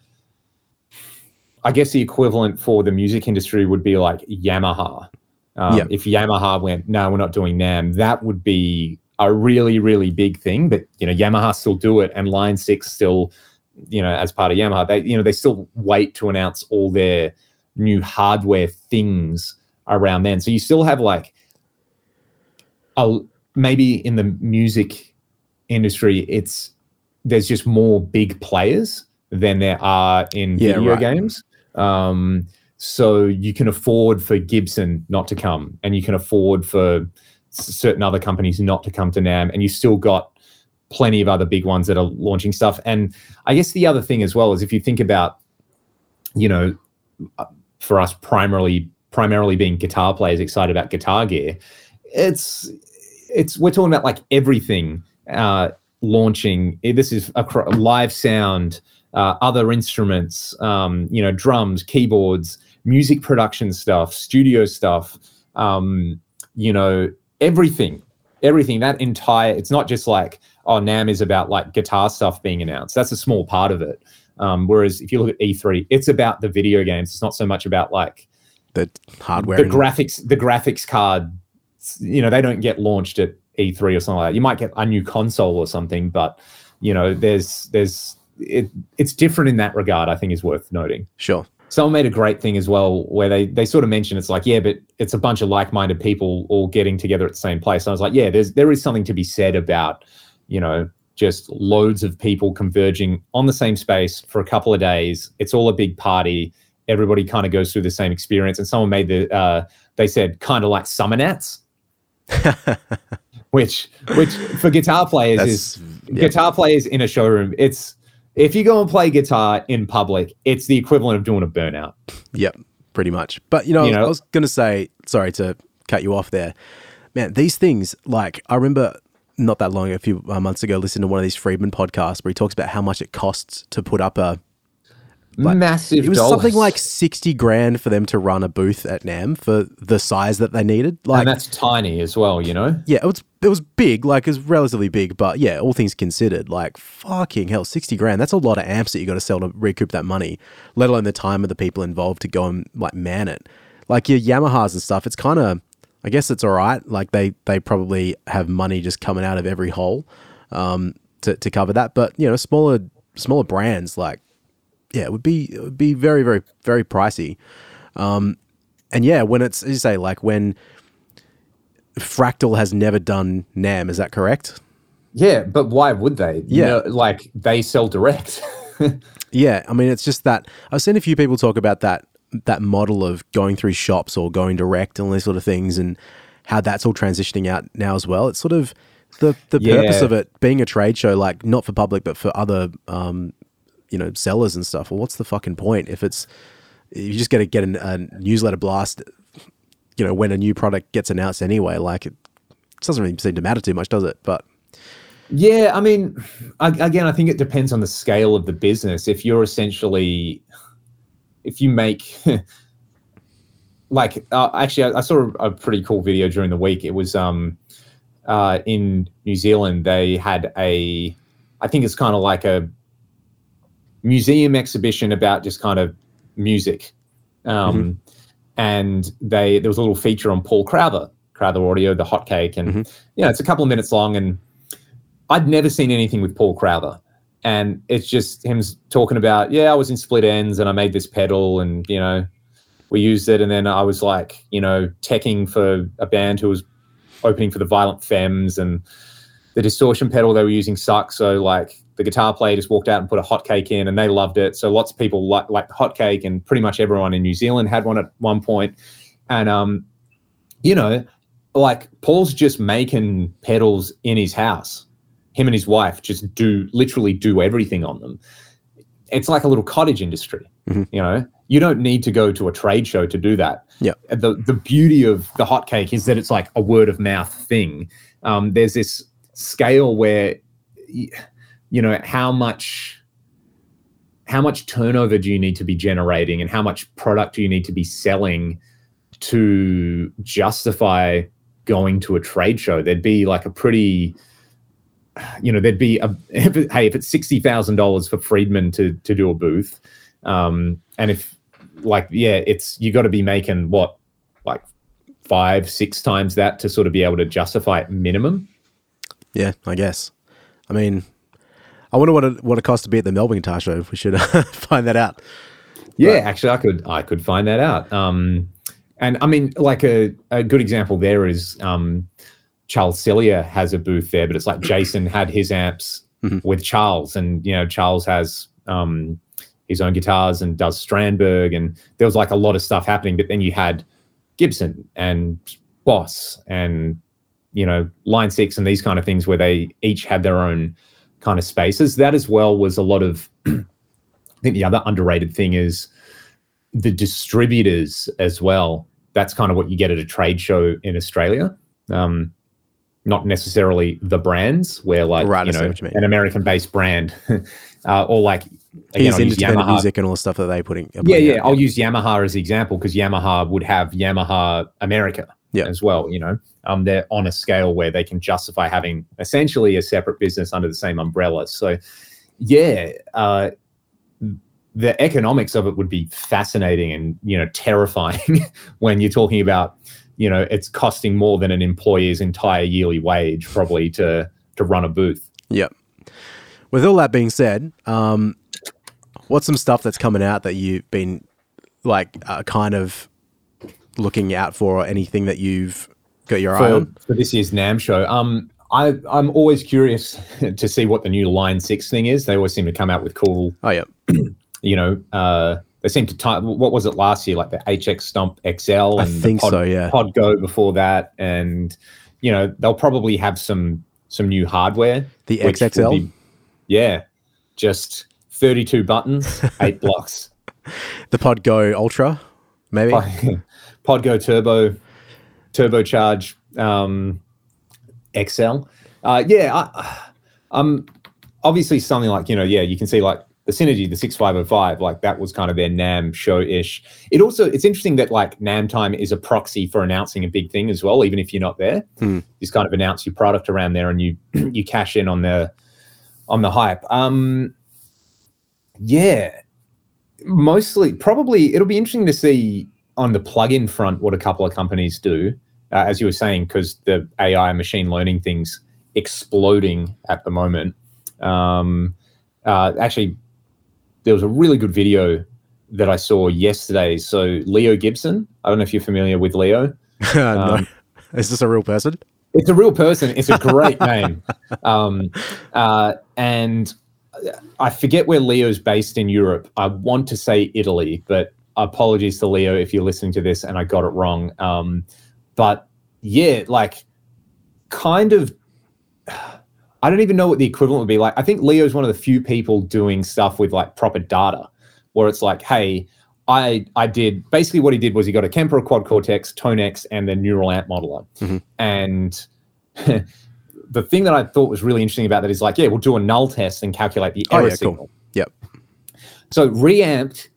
I guess the equivalent for the music industry would be like Yamaha. Um, Yeah. If Yamaha went, no, we're not doing NAM, that would be a really, really big thing. But you know, Yamaha still do it, and Line Six still, you know, as part of Yamaha, they you know they still wait to announce all their new hardware things around then. So you still have like, a maybe in the music industry, it's there's just more big players than there are in Yeah, video right. games. Um, so you can afford for Gibson not to come, and you can afford for certain other companies not to come to NAMM, and you still got plenty of other big ones that are launching stuff. And I guess the other thing as well is if you think about, you know, uh, for us primarily primarily being guitar players excited about guitar gear, it's it's we're talking about like everything uh, launching. Eh, This is acro- live sound, uh, other instruments, um, you know, drums, keyboards, music production stuff, studio stuff, um, you know, everything, everything. That entire. It's not just like oh, NAMM is about like guitar stuff being announced. That's a small part of it. Um, whereas if you look at E3, it's about the video games. It's not so much about like The hardware, the and- graphics the graphics card you know they don't get launched at E3 or something like that. You might get a new console or something, but you know there's there's it it's different in that regard. I think is worth noting. sure. Someone made a great thing as well where they they sort of mentioned it's like yeah, but it's a bunch of like-minded people all getting together at the same place. And I was like yeah, there's there is something to be said about you know just loads of people converging on the same space for a couple of days. It's all a big party. Everybody kind of goes through the same experience. And someone made the uh, they said kind of like Summernats, which which for guitar players is yeah. guitar players in a showroom. It's if you go and play guitar in public, it's the equivalent of doing a burnout. Yep, pretty much. But you know, You know- I was going to say, sorry to cut you off there, man. These things, like I remember not that long, a few uh, months ago, listening to one of these Friedman podcasts where he talks about how much it costs to put up a Like, Massive. it was dollars. something like 60 grand for them to run a booth at NAMM for the size that they needed. Like, and that's tiny as well. You know. yeah, it was, it was big, like, it was relatively big, but yeah, all things considered, like, fucking hell, 60 grand. That's a lot of amps that you got to sell to recoup that money, let alone the time of the people involved to go and, like, man it. Like, your Yamahas and stuff, it's kind of, I guess it's all right. Like, they, they probably have money just coming out of every hole um, to, to cover that. But, you know, smaller, smaller brands, like, yeah, it would be it would be very very very pricey. Um, and yeah, when it's as you say, like when Fractal has never done NAMM, is that correct? Yeah, but why would they? You Yeah. know, like they sell direct. Yeah, I mean it's just that I've seen a few people talk about that that model of going through shops or going direct and all these sort of things and how that's all transitioning out now as well. It's sort of the the purpose of it being a trade show, like not for public but for other um, you know, sellers and stuff. Well, what's the fucking point if it's you just got to get an, a newsletter blast, you know, when a new product gets announced anyway. Like it doesn't really seem to matter too much, does it? But Yeah, I mean, I, again, I think it depends on the scale of the business. If you're essentially, if you make, like, uh, actually, I, I saw a, a pretty cool video during the week. It was um, uh, in New Zealand. They had a, I think it's kind of like a museum exhibition about just kind of music, um, and they there was a little feature on Paul Crowther, Crowther Audio, the Hotcake, and you know, it's a couple of minutes long and. I'd never seen anything with Paul Crowther. And it's just him talking about, yeah, I was in Split Enz and I made this pedal and, you know, we used it. And then I was like, you know, teching for a band who was opening for the Violent Femmes and the distortion pedal they were using sucked. So, like, the guitar player just walked out and put a hotcake in and they loved it. So, lots of people like, like the hotcake and pretty much everyone in New Zealand had one at one point. And, um, you know, like Paul's just making pedals in his house him and his wife just do literally do everything on them. It's like a little cottage industry. Mhm. You know, you don't need to go to a trade show to do that. Yeah. The the beauty of the hotcake is that it's like a word of mouth thing. Um, there's this scale where, you know, how much how much turnover do you need to be generating, and how much product do you need to be selling to justify going to a trade show? There'd be like a pretty you know, there'd be a if it, hey, if it's sixty thousand dollars for Friedman to to do a booth, um, and if like yeah, it's you got to be making what like five six times that to sort of be able to justify it minimum. Yeah, I guess. I mean, I wonder what it what it costs to be at the Melbourne Guitar Show. If we should find that out. Yeah, actually, I could I could find that out. Um, and I mean, like a a good example there is um, Charles Celia has a booth there, but it's like Jason had his amps Mhm. with Charles, and you know Charles has um, his own guitars and does Strandberg, and there was like a lot of stuff happening. But then you had Gibson and Boss and you know Line Six and these kind of things where they each had their own kind of spaces. That as well was a lot of. I think the other underrated thing is the distributors as well. That's kind of what you get at a trade show in Australia. Um, not necessarily the brands, where like Right, you know you an American-based brand, uh, or like again, I'll use Yamaha. music and all the stuff that they putting. Yeah, yeah. out. I'll use Yamaha as the example because Yamaha would have Yamaha America Yeah. as well. You know, um, they're on a scale where they can justify having essentially a separate business under the same umbrella. So, yeah, uh, the economics of it would be fascinating and you know terrifying when you're talking about you know it's costing more than an employee's entire yearly wage probably to to run a booth. Yep. With all that being said, um, what's some stuff that's coming out that you've been like uh, kind of looking out for, or anything that you've got your eye on? for this year's NAMM show. Um, I, I'm always curious to see what the new Line Six thing is. They always seem to come out with cool, Oh yeah, you know. Uh, they seem to tie. What was it last year? Like the HX Stump XL I and think the Pod, so. Yeah, Pod Go before that, and you know they'll probably have some some new hardware. the XXL. be- yeah, just 32 buttons, eight blocks. the Pod Go Ultra, maybe. Pod, Podgo Turbo, Turbocharge um, XL. Uh, yeah, I, um, obviously something like you know, yeah, you can see like the Synergy, the 6505, like that was kind of their NAMM show ish. It also, it's interesting that like NAMM time is a proxy for announcing a big thing as well, even if you're not there. Hmm. Just kind of announce your product around there and you you cash in on the on the hype. Um, yeah, mostly, probably it'll be interesting to see on the plugin front what a couple of companies do, uh, as you were saying, because the AI machine learning things exploding at the moment. Um, uh, actually, there was a really good video that I saw yesterday. So Leo Gibson, I don't know if you're familiar with Leo. no. Um, Is this a real person? It's a real person. It's a great name. Um, uh, and I forget where Leo's based in Europe. I want to say Italy, but apologies to Leo if you're listening to this and I got it wrong. Um, but yeah, like kind of, I don't even know what the equivalent would be. Like, I think Leo's one of the few people doing stuff with like proper data where it's like, hey, I I did basically what he did was he got a Kemper, a Quad Cortex, Tonex, and the Neural Amp modeler. Mhm. And the thing that I thought was really interesting about that is like, yeah, we'll do a null test and calculate the Oh, error yeah, cool. signal. Yep. So reamped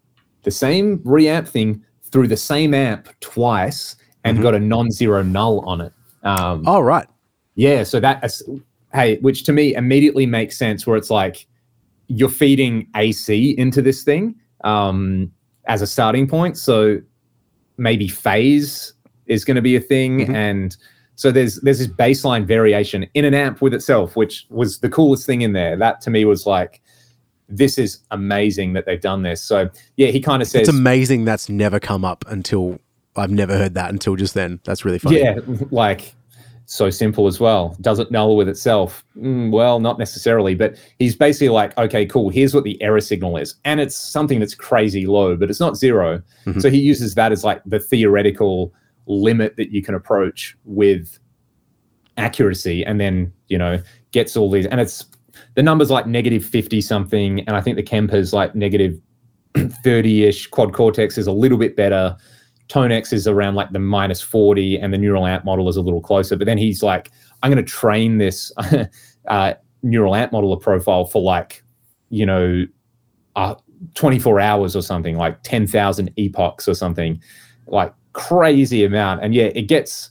the same reamp thing through the same amp twice and Mhm. got a non-zero null on it. Um, Oh, right. yeah, so that hey, which to me immediately makes sense where it's like you're feeding AC into this thing um, as a starting point. So maybe phase is going to be a thing, Mhm. and so there's there's this baseline variation in an amp with itself, which was the coolest thing in there. That to me was like, this is amazing that they've done this. So yeah, he kind of says, It's amazing that's never come up until I've never heard that until just then. That's really funny. Yeah, like so simple as well. Does it null with itself? Mm, well, not necessarily, but he's basically like, okay, cool. Here's what the error signal is, and it's something that's crazy low, but it's not 0 Mhm. So he uses that as like the theoretical limit that you can approach with accuracy, and then you know gets all these, and it's the numbers like negative fifty something, and I think the Kemper's like negative thirty ish. Quad Cortex is a little bit better. Tonex is around like the minus 40 and the neural amp model is a little closer. But then he's like, I'm going to train this uh, neural amp modeler profile for like, you know, uh, 24 hours or something, like 10,000 epochs or something, like crazy amount. And yeah, it gets,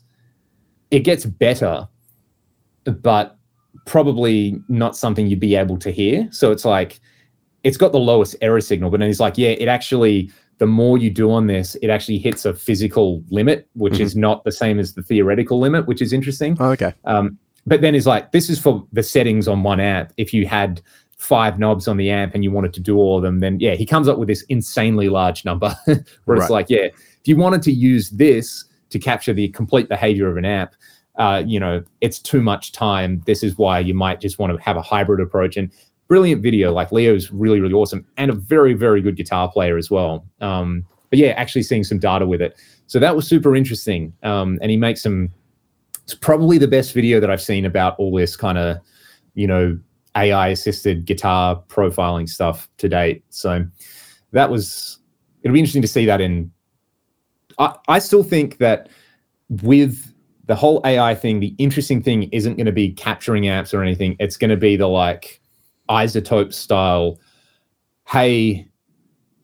it gets better, but probably not something you'd be able to hear. So it's like, it's got the lowest error signal, but then he's like, yeah, it actually, the more you do on this, it actually hits a physical limit, which Mhm. is not the same as the theoretical limit, which is interesting. Oh, okay. Um, but then is like, this is for the settings on one amp. If you had five knobs on the amp and you wanted to do all of them, then yeah, he comes up with this insanely large number where Right. it's like, yeah, if you wanted to use this to capture the complete behavior of an amp, uh, you know, it's too much time. This is why you might just want to have a hybrid approach. And brilliant video. Like Leo's really, really awesome and a very, very good guitar player as well. Um, but yeah, actually seeing some data with it. So that was super interesting. Um, and he makes some, it's probably the best video that I've seen about all this kind of, you know, AI assisted guitar profiling stuff to date. So that was, it'll be interesting to see that in, I, I still think that with the whole AI thing, the interesting thing isn't going to be capturing apps or anything. It's going to be the like iZotope style. Hey,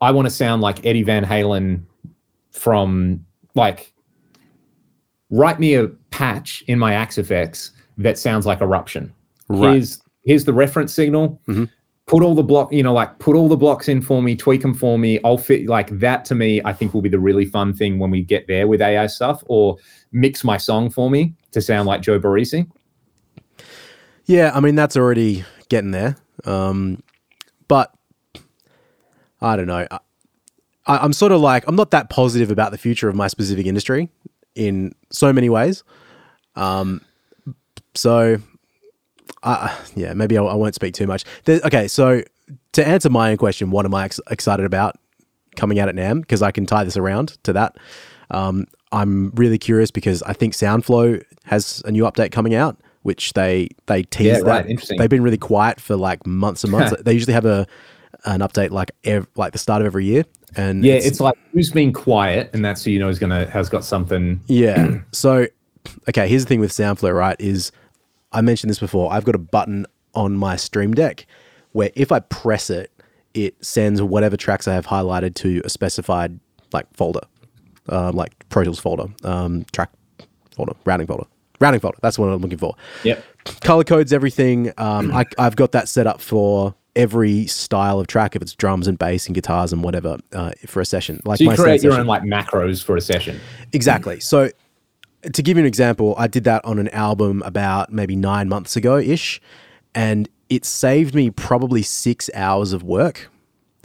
I want to sound like Eddie Van Halen from like write me a patch in my Axe FX that sounds like eruption. Right. Here's here's the reference signal. Mhm. Put all the block, you know, like put all the blocks in for me, tweak them for me. I'll fit like that to me. I think will be the really fun thing when we get there with AI stuff, or mix my song for me to sound like Joe Barresi. Yeah, I mean that's already getting there. Um, but I don't know. I, I'm sort of like I'm not that positive about the future of my specific industry in so many ways. Um, so, I yeah, maybe I, I won't speak too much. There, okay, so to answer my own question, what am I ex- excited about coming out at NAMM? Because I can tie this around to that. Um, I'm really curious because I think SoundFlow has a new update coming out, which they they tease Yeah, that. right, interesting. They've been really quiet for like months and months. they usually have a an update like ev- like the start of every year, and Yeah, it's, like who's been quiet, and that's who you know is gonna has got something. Yeah. so, okay, here's the thing with Soundflow, right? Is I mentioned this before. I've got a button on my Stream Deck where if I press it, it sends whatever tracks I have highlighted to a specified like folder, uh, like Pro Tools folder, um, track folder, routing folder, routing folder. That's what I'm looking for. Yep. Color codes everything. Um, I, I've got that set up for every style of track, if it's drums and bass and guitars and whatever, uh, for a session. Like So you my create your session. own like macros for a session. Exactly. So, to give you an example, I did that on an album about maybe nine months ago ish, and it saved me probably six hours of work.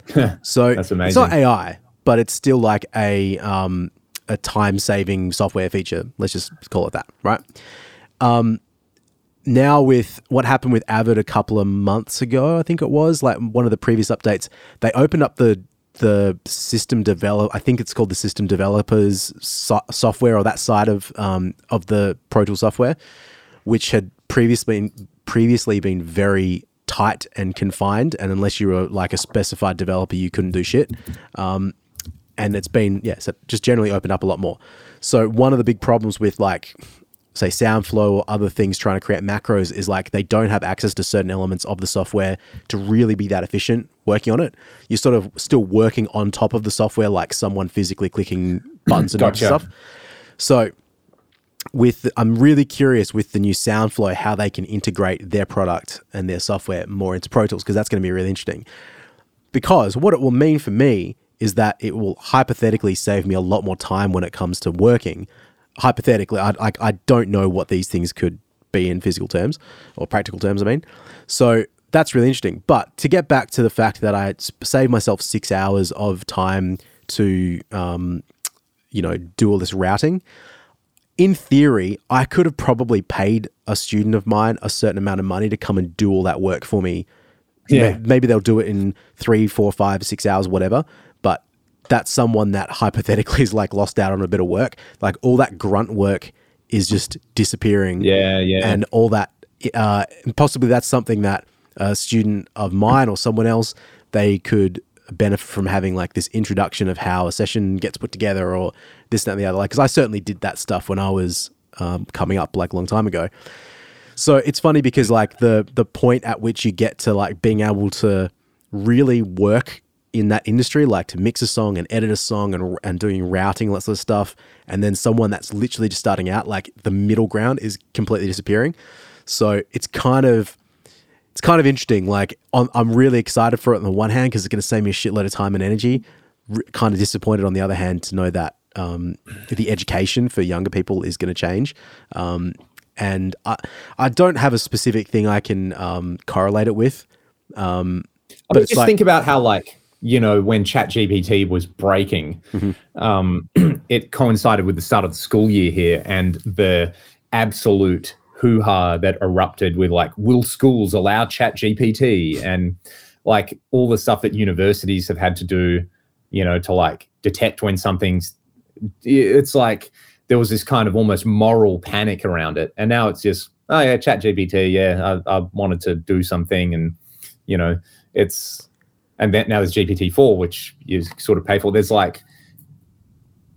so That's amazing. It's not. AI, but it's still like a um, a time saving software feature. Let's just call it that, right? Um, now with what happened with Avid a couple of months ago, I think it was like one of the previous updates, they opened up the the system develop. I think it's called the system developers so- software or that side of um, of the Pro Tools software, which had previously been previously been very tight and confined, and unless you were like a specified developer, you couldn't do shit. Um, and it's been yeah, so just generally opened up a lot more. So one of the big problems with like say SoundFlow or other things trying to create macros is like they don't have access to certain elements of the software to really be that efficient working on it. You're sort of still working on top of the software like someone physically clicking buttons and Gotcha. stuff. So with I'm really curious with the new SoundFlow how they can integrate their product and their software more into Pro Tools because that's going to be really interesting. Because what it will mean for me is that it will hypothetically save me a lot more time when it comes to working. Hypothetically, I, I, I don't know what these things could be in physical terms or practical terms, I mean. So that's really interesting. But to get back to the fact that I saved myself six hours of time to, um, you know, do all this routing, in theory, I could have probably paid a student of mine a certain amount of money to come and do all that work for me. Yeah. Maybe they'll do it in three, four, five, six hours, whatever. But that's someone that hypothetically is like lost out on a bit of work. Like all that grunt work is just disappearing. Yeah, yeah. And all that, uh, possibly that's something that a student of mine or someone else, they could benefit from having like this introduction of how a session gets put together or this, that, and the other. Like, because I certainly did that stuff when I was um, coming up like a long time ago. So it's funny because like the the point at which you get to like being able to really work in that industry, like to mix a song and edit a song and and doing routing, sort of stuff, and then someone that's literally just starting out, like the middle ground is completely disappearing. So it's kind of it's kind of interesting. Like I'm, I'm really excited for it on the one hand because it's going to save me a shitload of time and energy. R- kind of disappointed on the other hand to know that um, the education for younger people is going to change. Um, and I, I don't have a specific thing I can um, correlate it with. Um, I but mean, just like- think about how like you know when ChatGPT was breaking, Mm-hmm. um, it coincided with the start of the school year here and the absolute hoo ha that erupted with like, will schools allow ChatGPT and like all the stuff that universities have had to do, you know, to like detect when something's. It's like there was this kind of almost moral panic around it, and now it's just oh yeah, ChatGPT, yeah, I, I wanted to do something and you know it's and then now there's gpt 4 which you sort of pay for there's like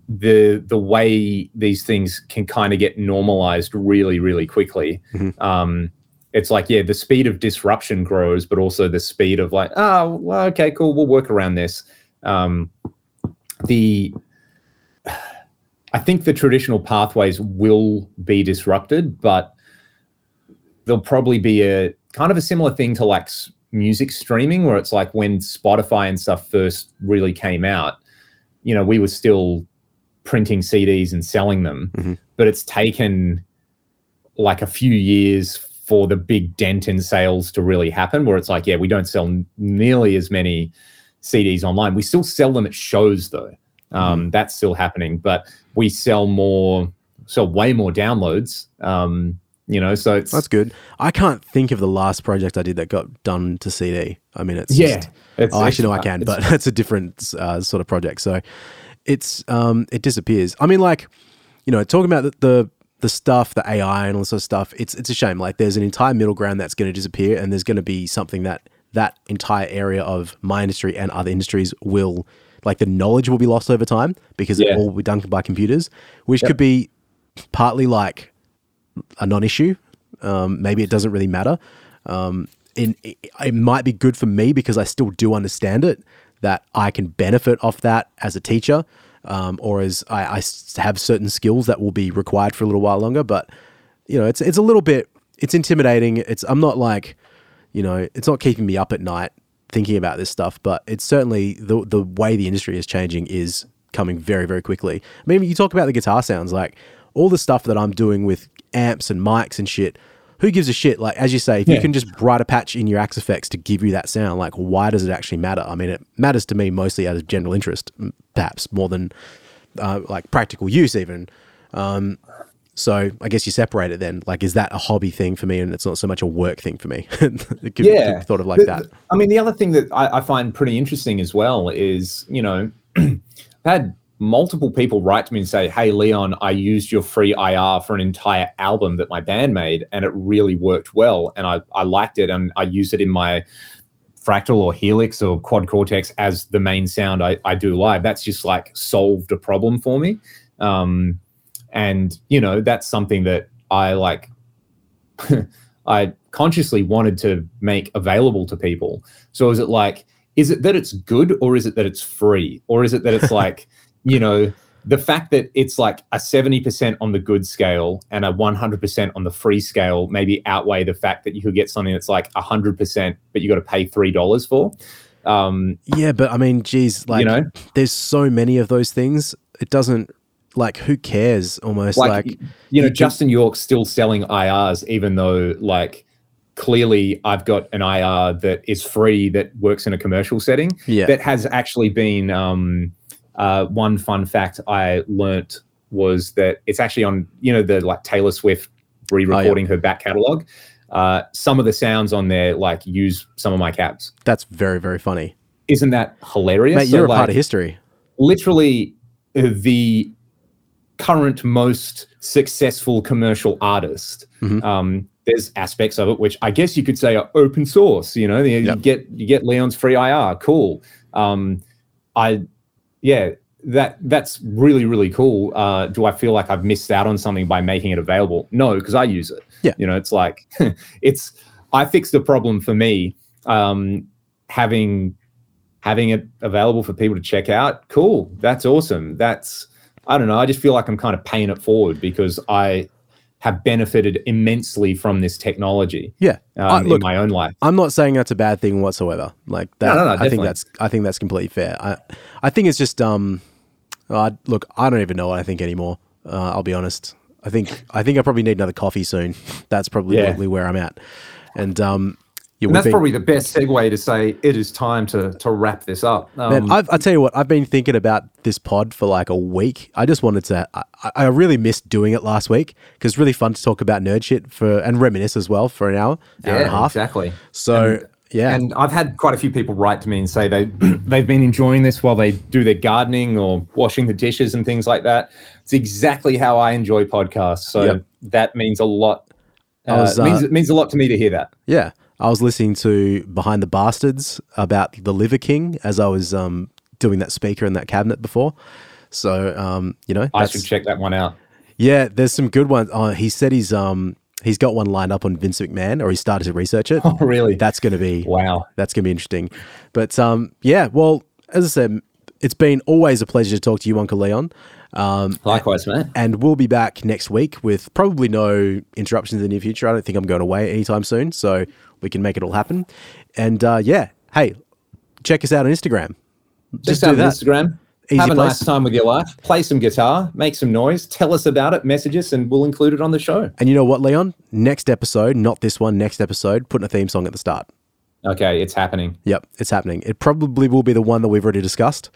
the the way these things can kind of get normalized really really quickly Mhm. um it's like yeah the speed of disruption grows but also the speed of like oh well, okay cool we'll work around this um the i think the traditional pathways will be disrupted but there'll probably be a kind of a similar thing to like music streaming where it's like when spotify and stuff first really came out you know we were still printing cds and selling them Mhm. but it's taken like a few years for the big dent in sales to really happen where it's like yeah we don't sell nearly as many cds online we still sell them at shows though um, that's still happening but we sell more sell way more downloads um, you know so it's that's good. I can't think of the last project I did that got done to CD. I mean, it's yeah just- it's, oh, actually, no, I can, it's- but it's a different uh, sort of project. So it's um, it disappears. I mean, like you know, talking about the, the the stuff, the AI and all this sort of stuff. It's it's a shame. Like there's an entire middle ground that's going to disappear, and there's going to be something that that entire area of my industry and other industries will like the knowledge will be lost over time because it all will be done by computers, which could be partly like a non-issue. Um, maybe it doesn't really matter. Um, in it, it might be good for me because I still do understand it that I can benefit off that as a teacher, um, or as I have certain skills that will be required for a little while longer. But you know, it's it's a little bit it's intimidating. It's I'm not like you know, it's not keeping me up at night thinking about this stuff, but it's certainly the the way the industry is changing is coming very very quickly. I mean, you talk about the guitar sounds like all the stuff that I'm doing with amps and mics and shit. Who gives a shit? Like as you say, if you can just write a patch in your Axe FX to give you that sound, like why does it actually matter? I mean, it matters to me mostly out of general interest, perhaps more than uh, like practical use even. Um, so I guess you separate it then. Like, is that a hobby thing for me, and it's not so much a work thing for me? it could, yeah be thought of like The- that. i mean the other thing that I, I find pretty interesting as well is you know i've had multiple people write to me and say hey leon i used your free ir for an entire album that my band made and it really worked well and i, I liked it and i used it in my fractal or helix or quad cortex as the main sound I, I do live that's just like solved a problem for me um, and you know that's something that i like I consciously wanted to make available to people. So is it like, is it that it's good or is it that it's free? Or is it that it's like, you know, the fact that it's like a 70% on the good scale and a 100% on the free scale maybe outweigh the fact that you could get something that's like 100%, but you got to pay $3 for. Um, Yeah, but I mean, geez, like, you know, there's so many of those things. It doesn't like who cares almost like, like, you know, you Justin York's still selling IRs, even though like clearly I've got an IR that is free that works in a commercial setting. Yeah. That has actually been um, uh, one fun fact I learnt was that it's actually on you know the like Taylor Swift re-recording her back catalog. Uh, some of the sounds on there like use some of my cabs. that's very very funny. Isn't that hilarious? Mate, you're a part like, of history. literally uh, the current most successful commercial artist. Mhm. Um, there's aspects of it which I guess you could say are open source. You know, you, you Yep. get you get Leon's free IR, cool. Um, I, yeah, that that's really really cool. Uh, do I feel like I've missed out on something by making it available? No, because I use it. Yeah. you know, it's like it's I fixed the problem for me. Um, having having it available for people to check out, cool. That's awesome. That's I don't know. I just feel like I'm kind of paying it forward because I have benefited immensely from this technology Yeah. um, Uh, look, in my own life. I'm not saying that's a bad thing whatsoever. Like that, no, no, I think that's I think that's completely fair. I I think it's just um, uh, look, I don't even know what I think anymore. Uh, I'll be honest. I think I think I probably need another coffee soon. That's probably Yeah. where I'm at. And um, yeah, And that's been- probably the best segue to say it is time to to wrap this up. Um, Man, I've, I tell you what, I've been thinking about this pod for like a week. I just wanted to. I, I really missed doing it last week because it's really fun to talk about nerd shit for and reminisce as well for an hour, hour and a half. exactly. So yeah, And I've had quite a few people write to me and say they They've been enjoying this while they do their gardening or washing the dishes and things like that. It's exactly how I enjoy podcasts. So Yep. that means a lot. Uh, was, it means uh, it means a lot to me to hear that. yeah. I was listening to Behind the Bastards about the Liver King as I was um, doing that speaker in that cabinet before. So um, you know, I should check that one out. yeah, there's some good ones. Uh, he said he's um he's got one lined up on Vince McMahon, or he started to research it. Oh, really? That's going to be Wow. that's going to be interesting. But um, yeah, well, as I said, it's been always a pleasure to talk to you, Uncle Leon. Um, Likewise, man. and we'll be back next week with probably no interruptions in the near future. I don't think I'm going away anytime soon, so we can make it all happen. And uh, yeah, hey, check us out on Instagram. Just do on that. Instagram. Easy have a place. nice time with your life. Play some guitar, make some noise, tell us about it, message us, and we'll include it on the show. And you know what, Leon? Next episode, not this one, next episode, putting a theme song at the start. Okay, it's happening. Yep, it's happening. It probably will be the one that we've already discussed,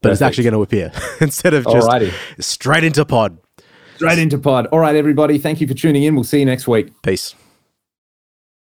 but it's actually going to appear instead of just Alrighty. straight into pod. Straight into pod. All right, everybody. Thank you for tuning in. We'll see you next week. Peace.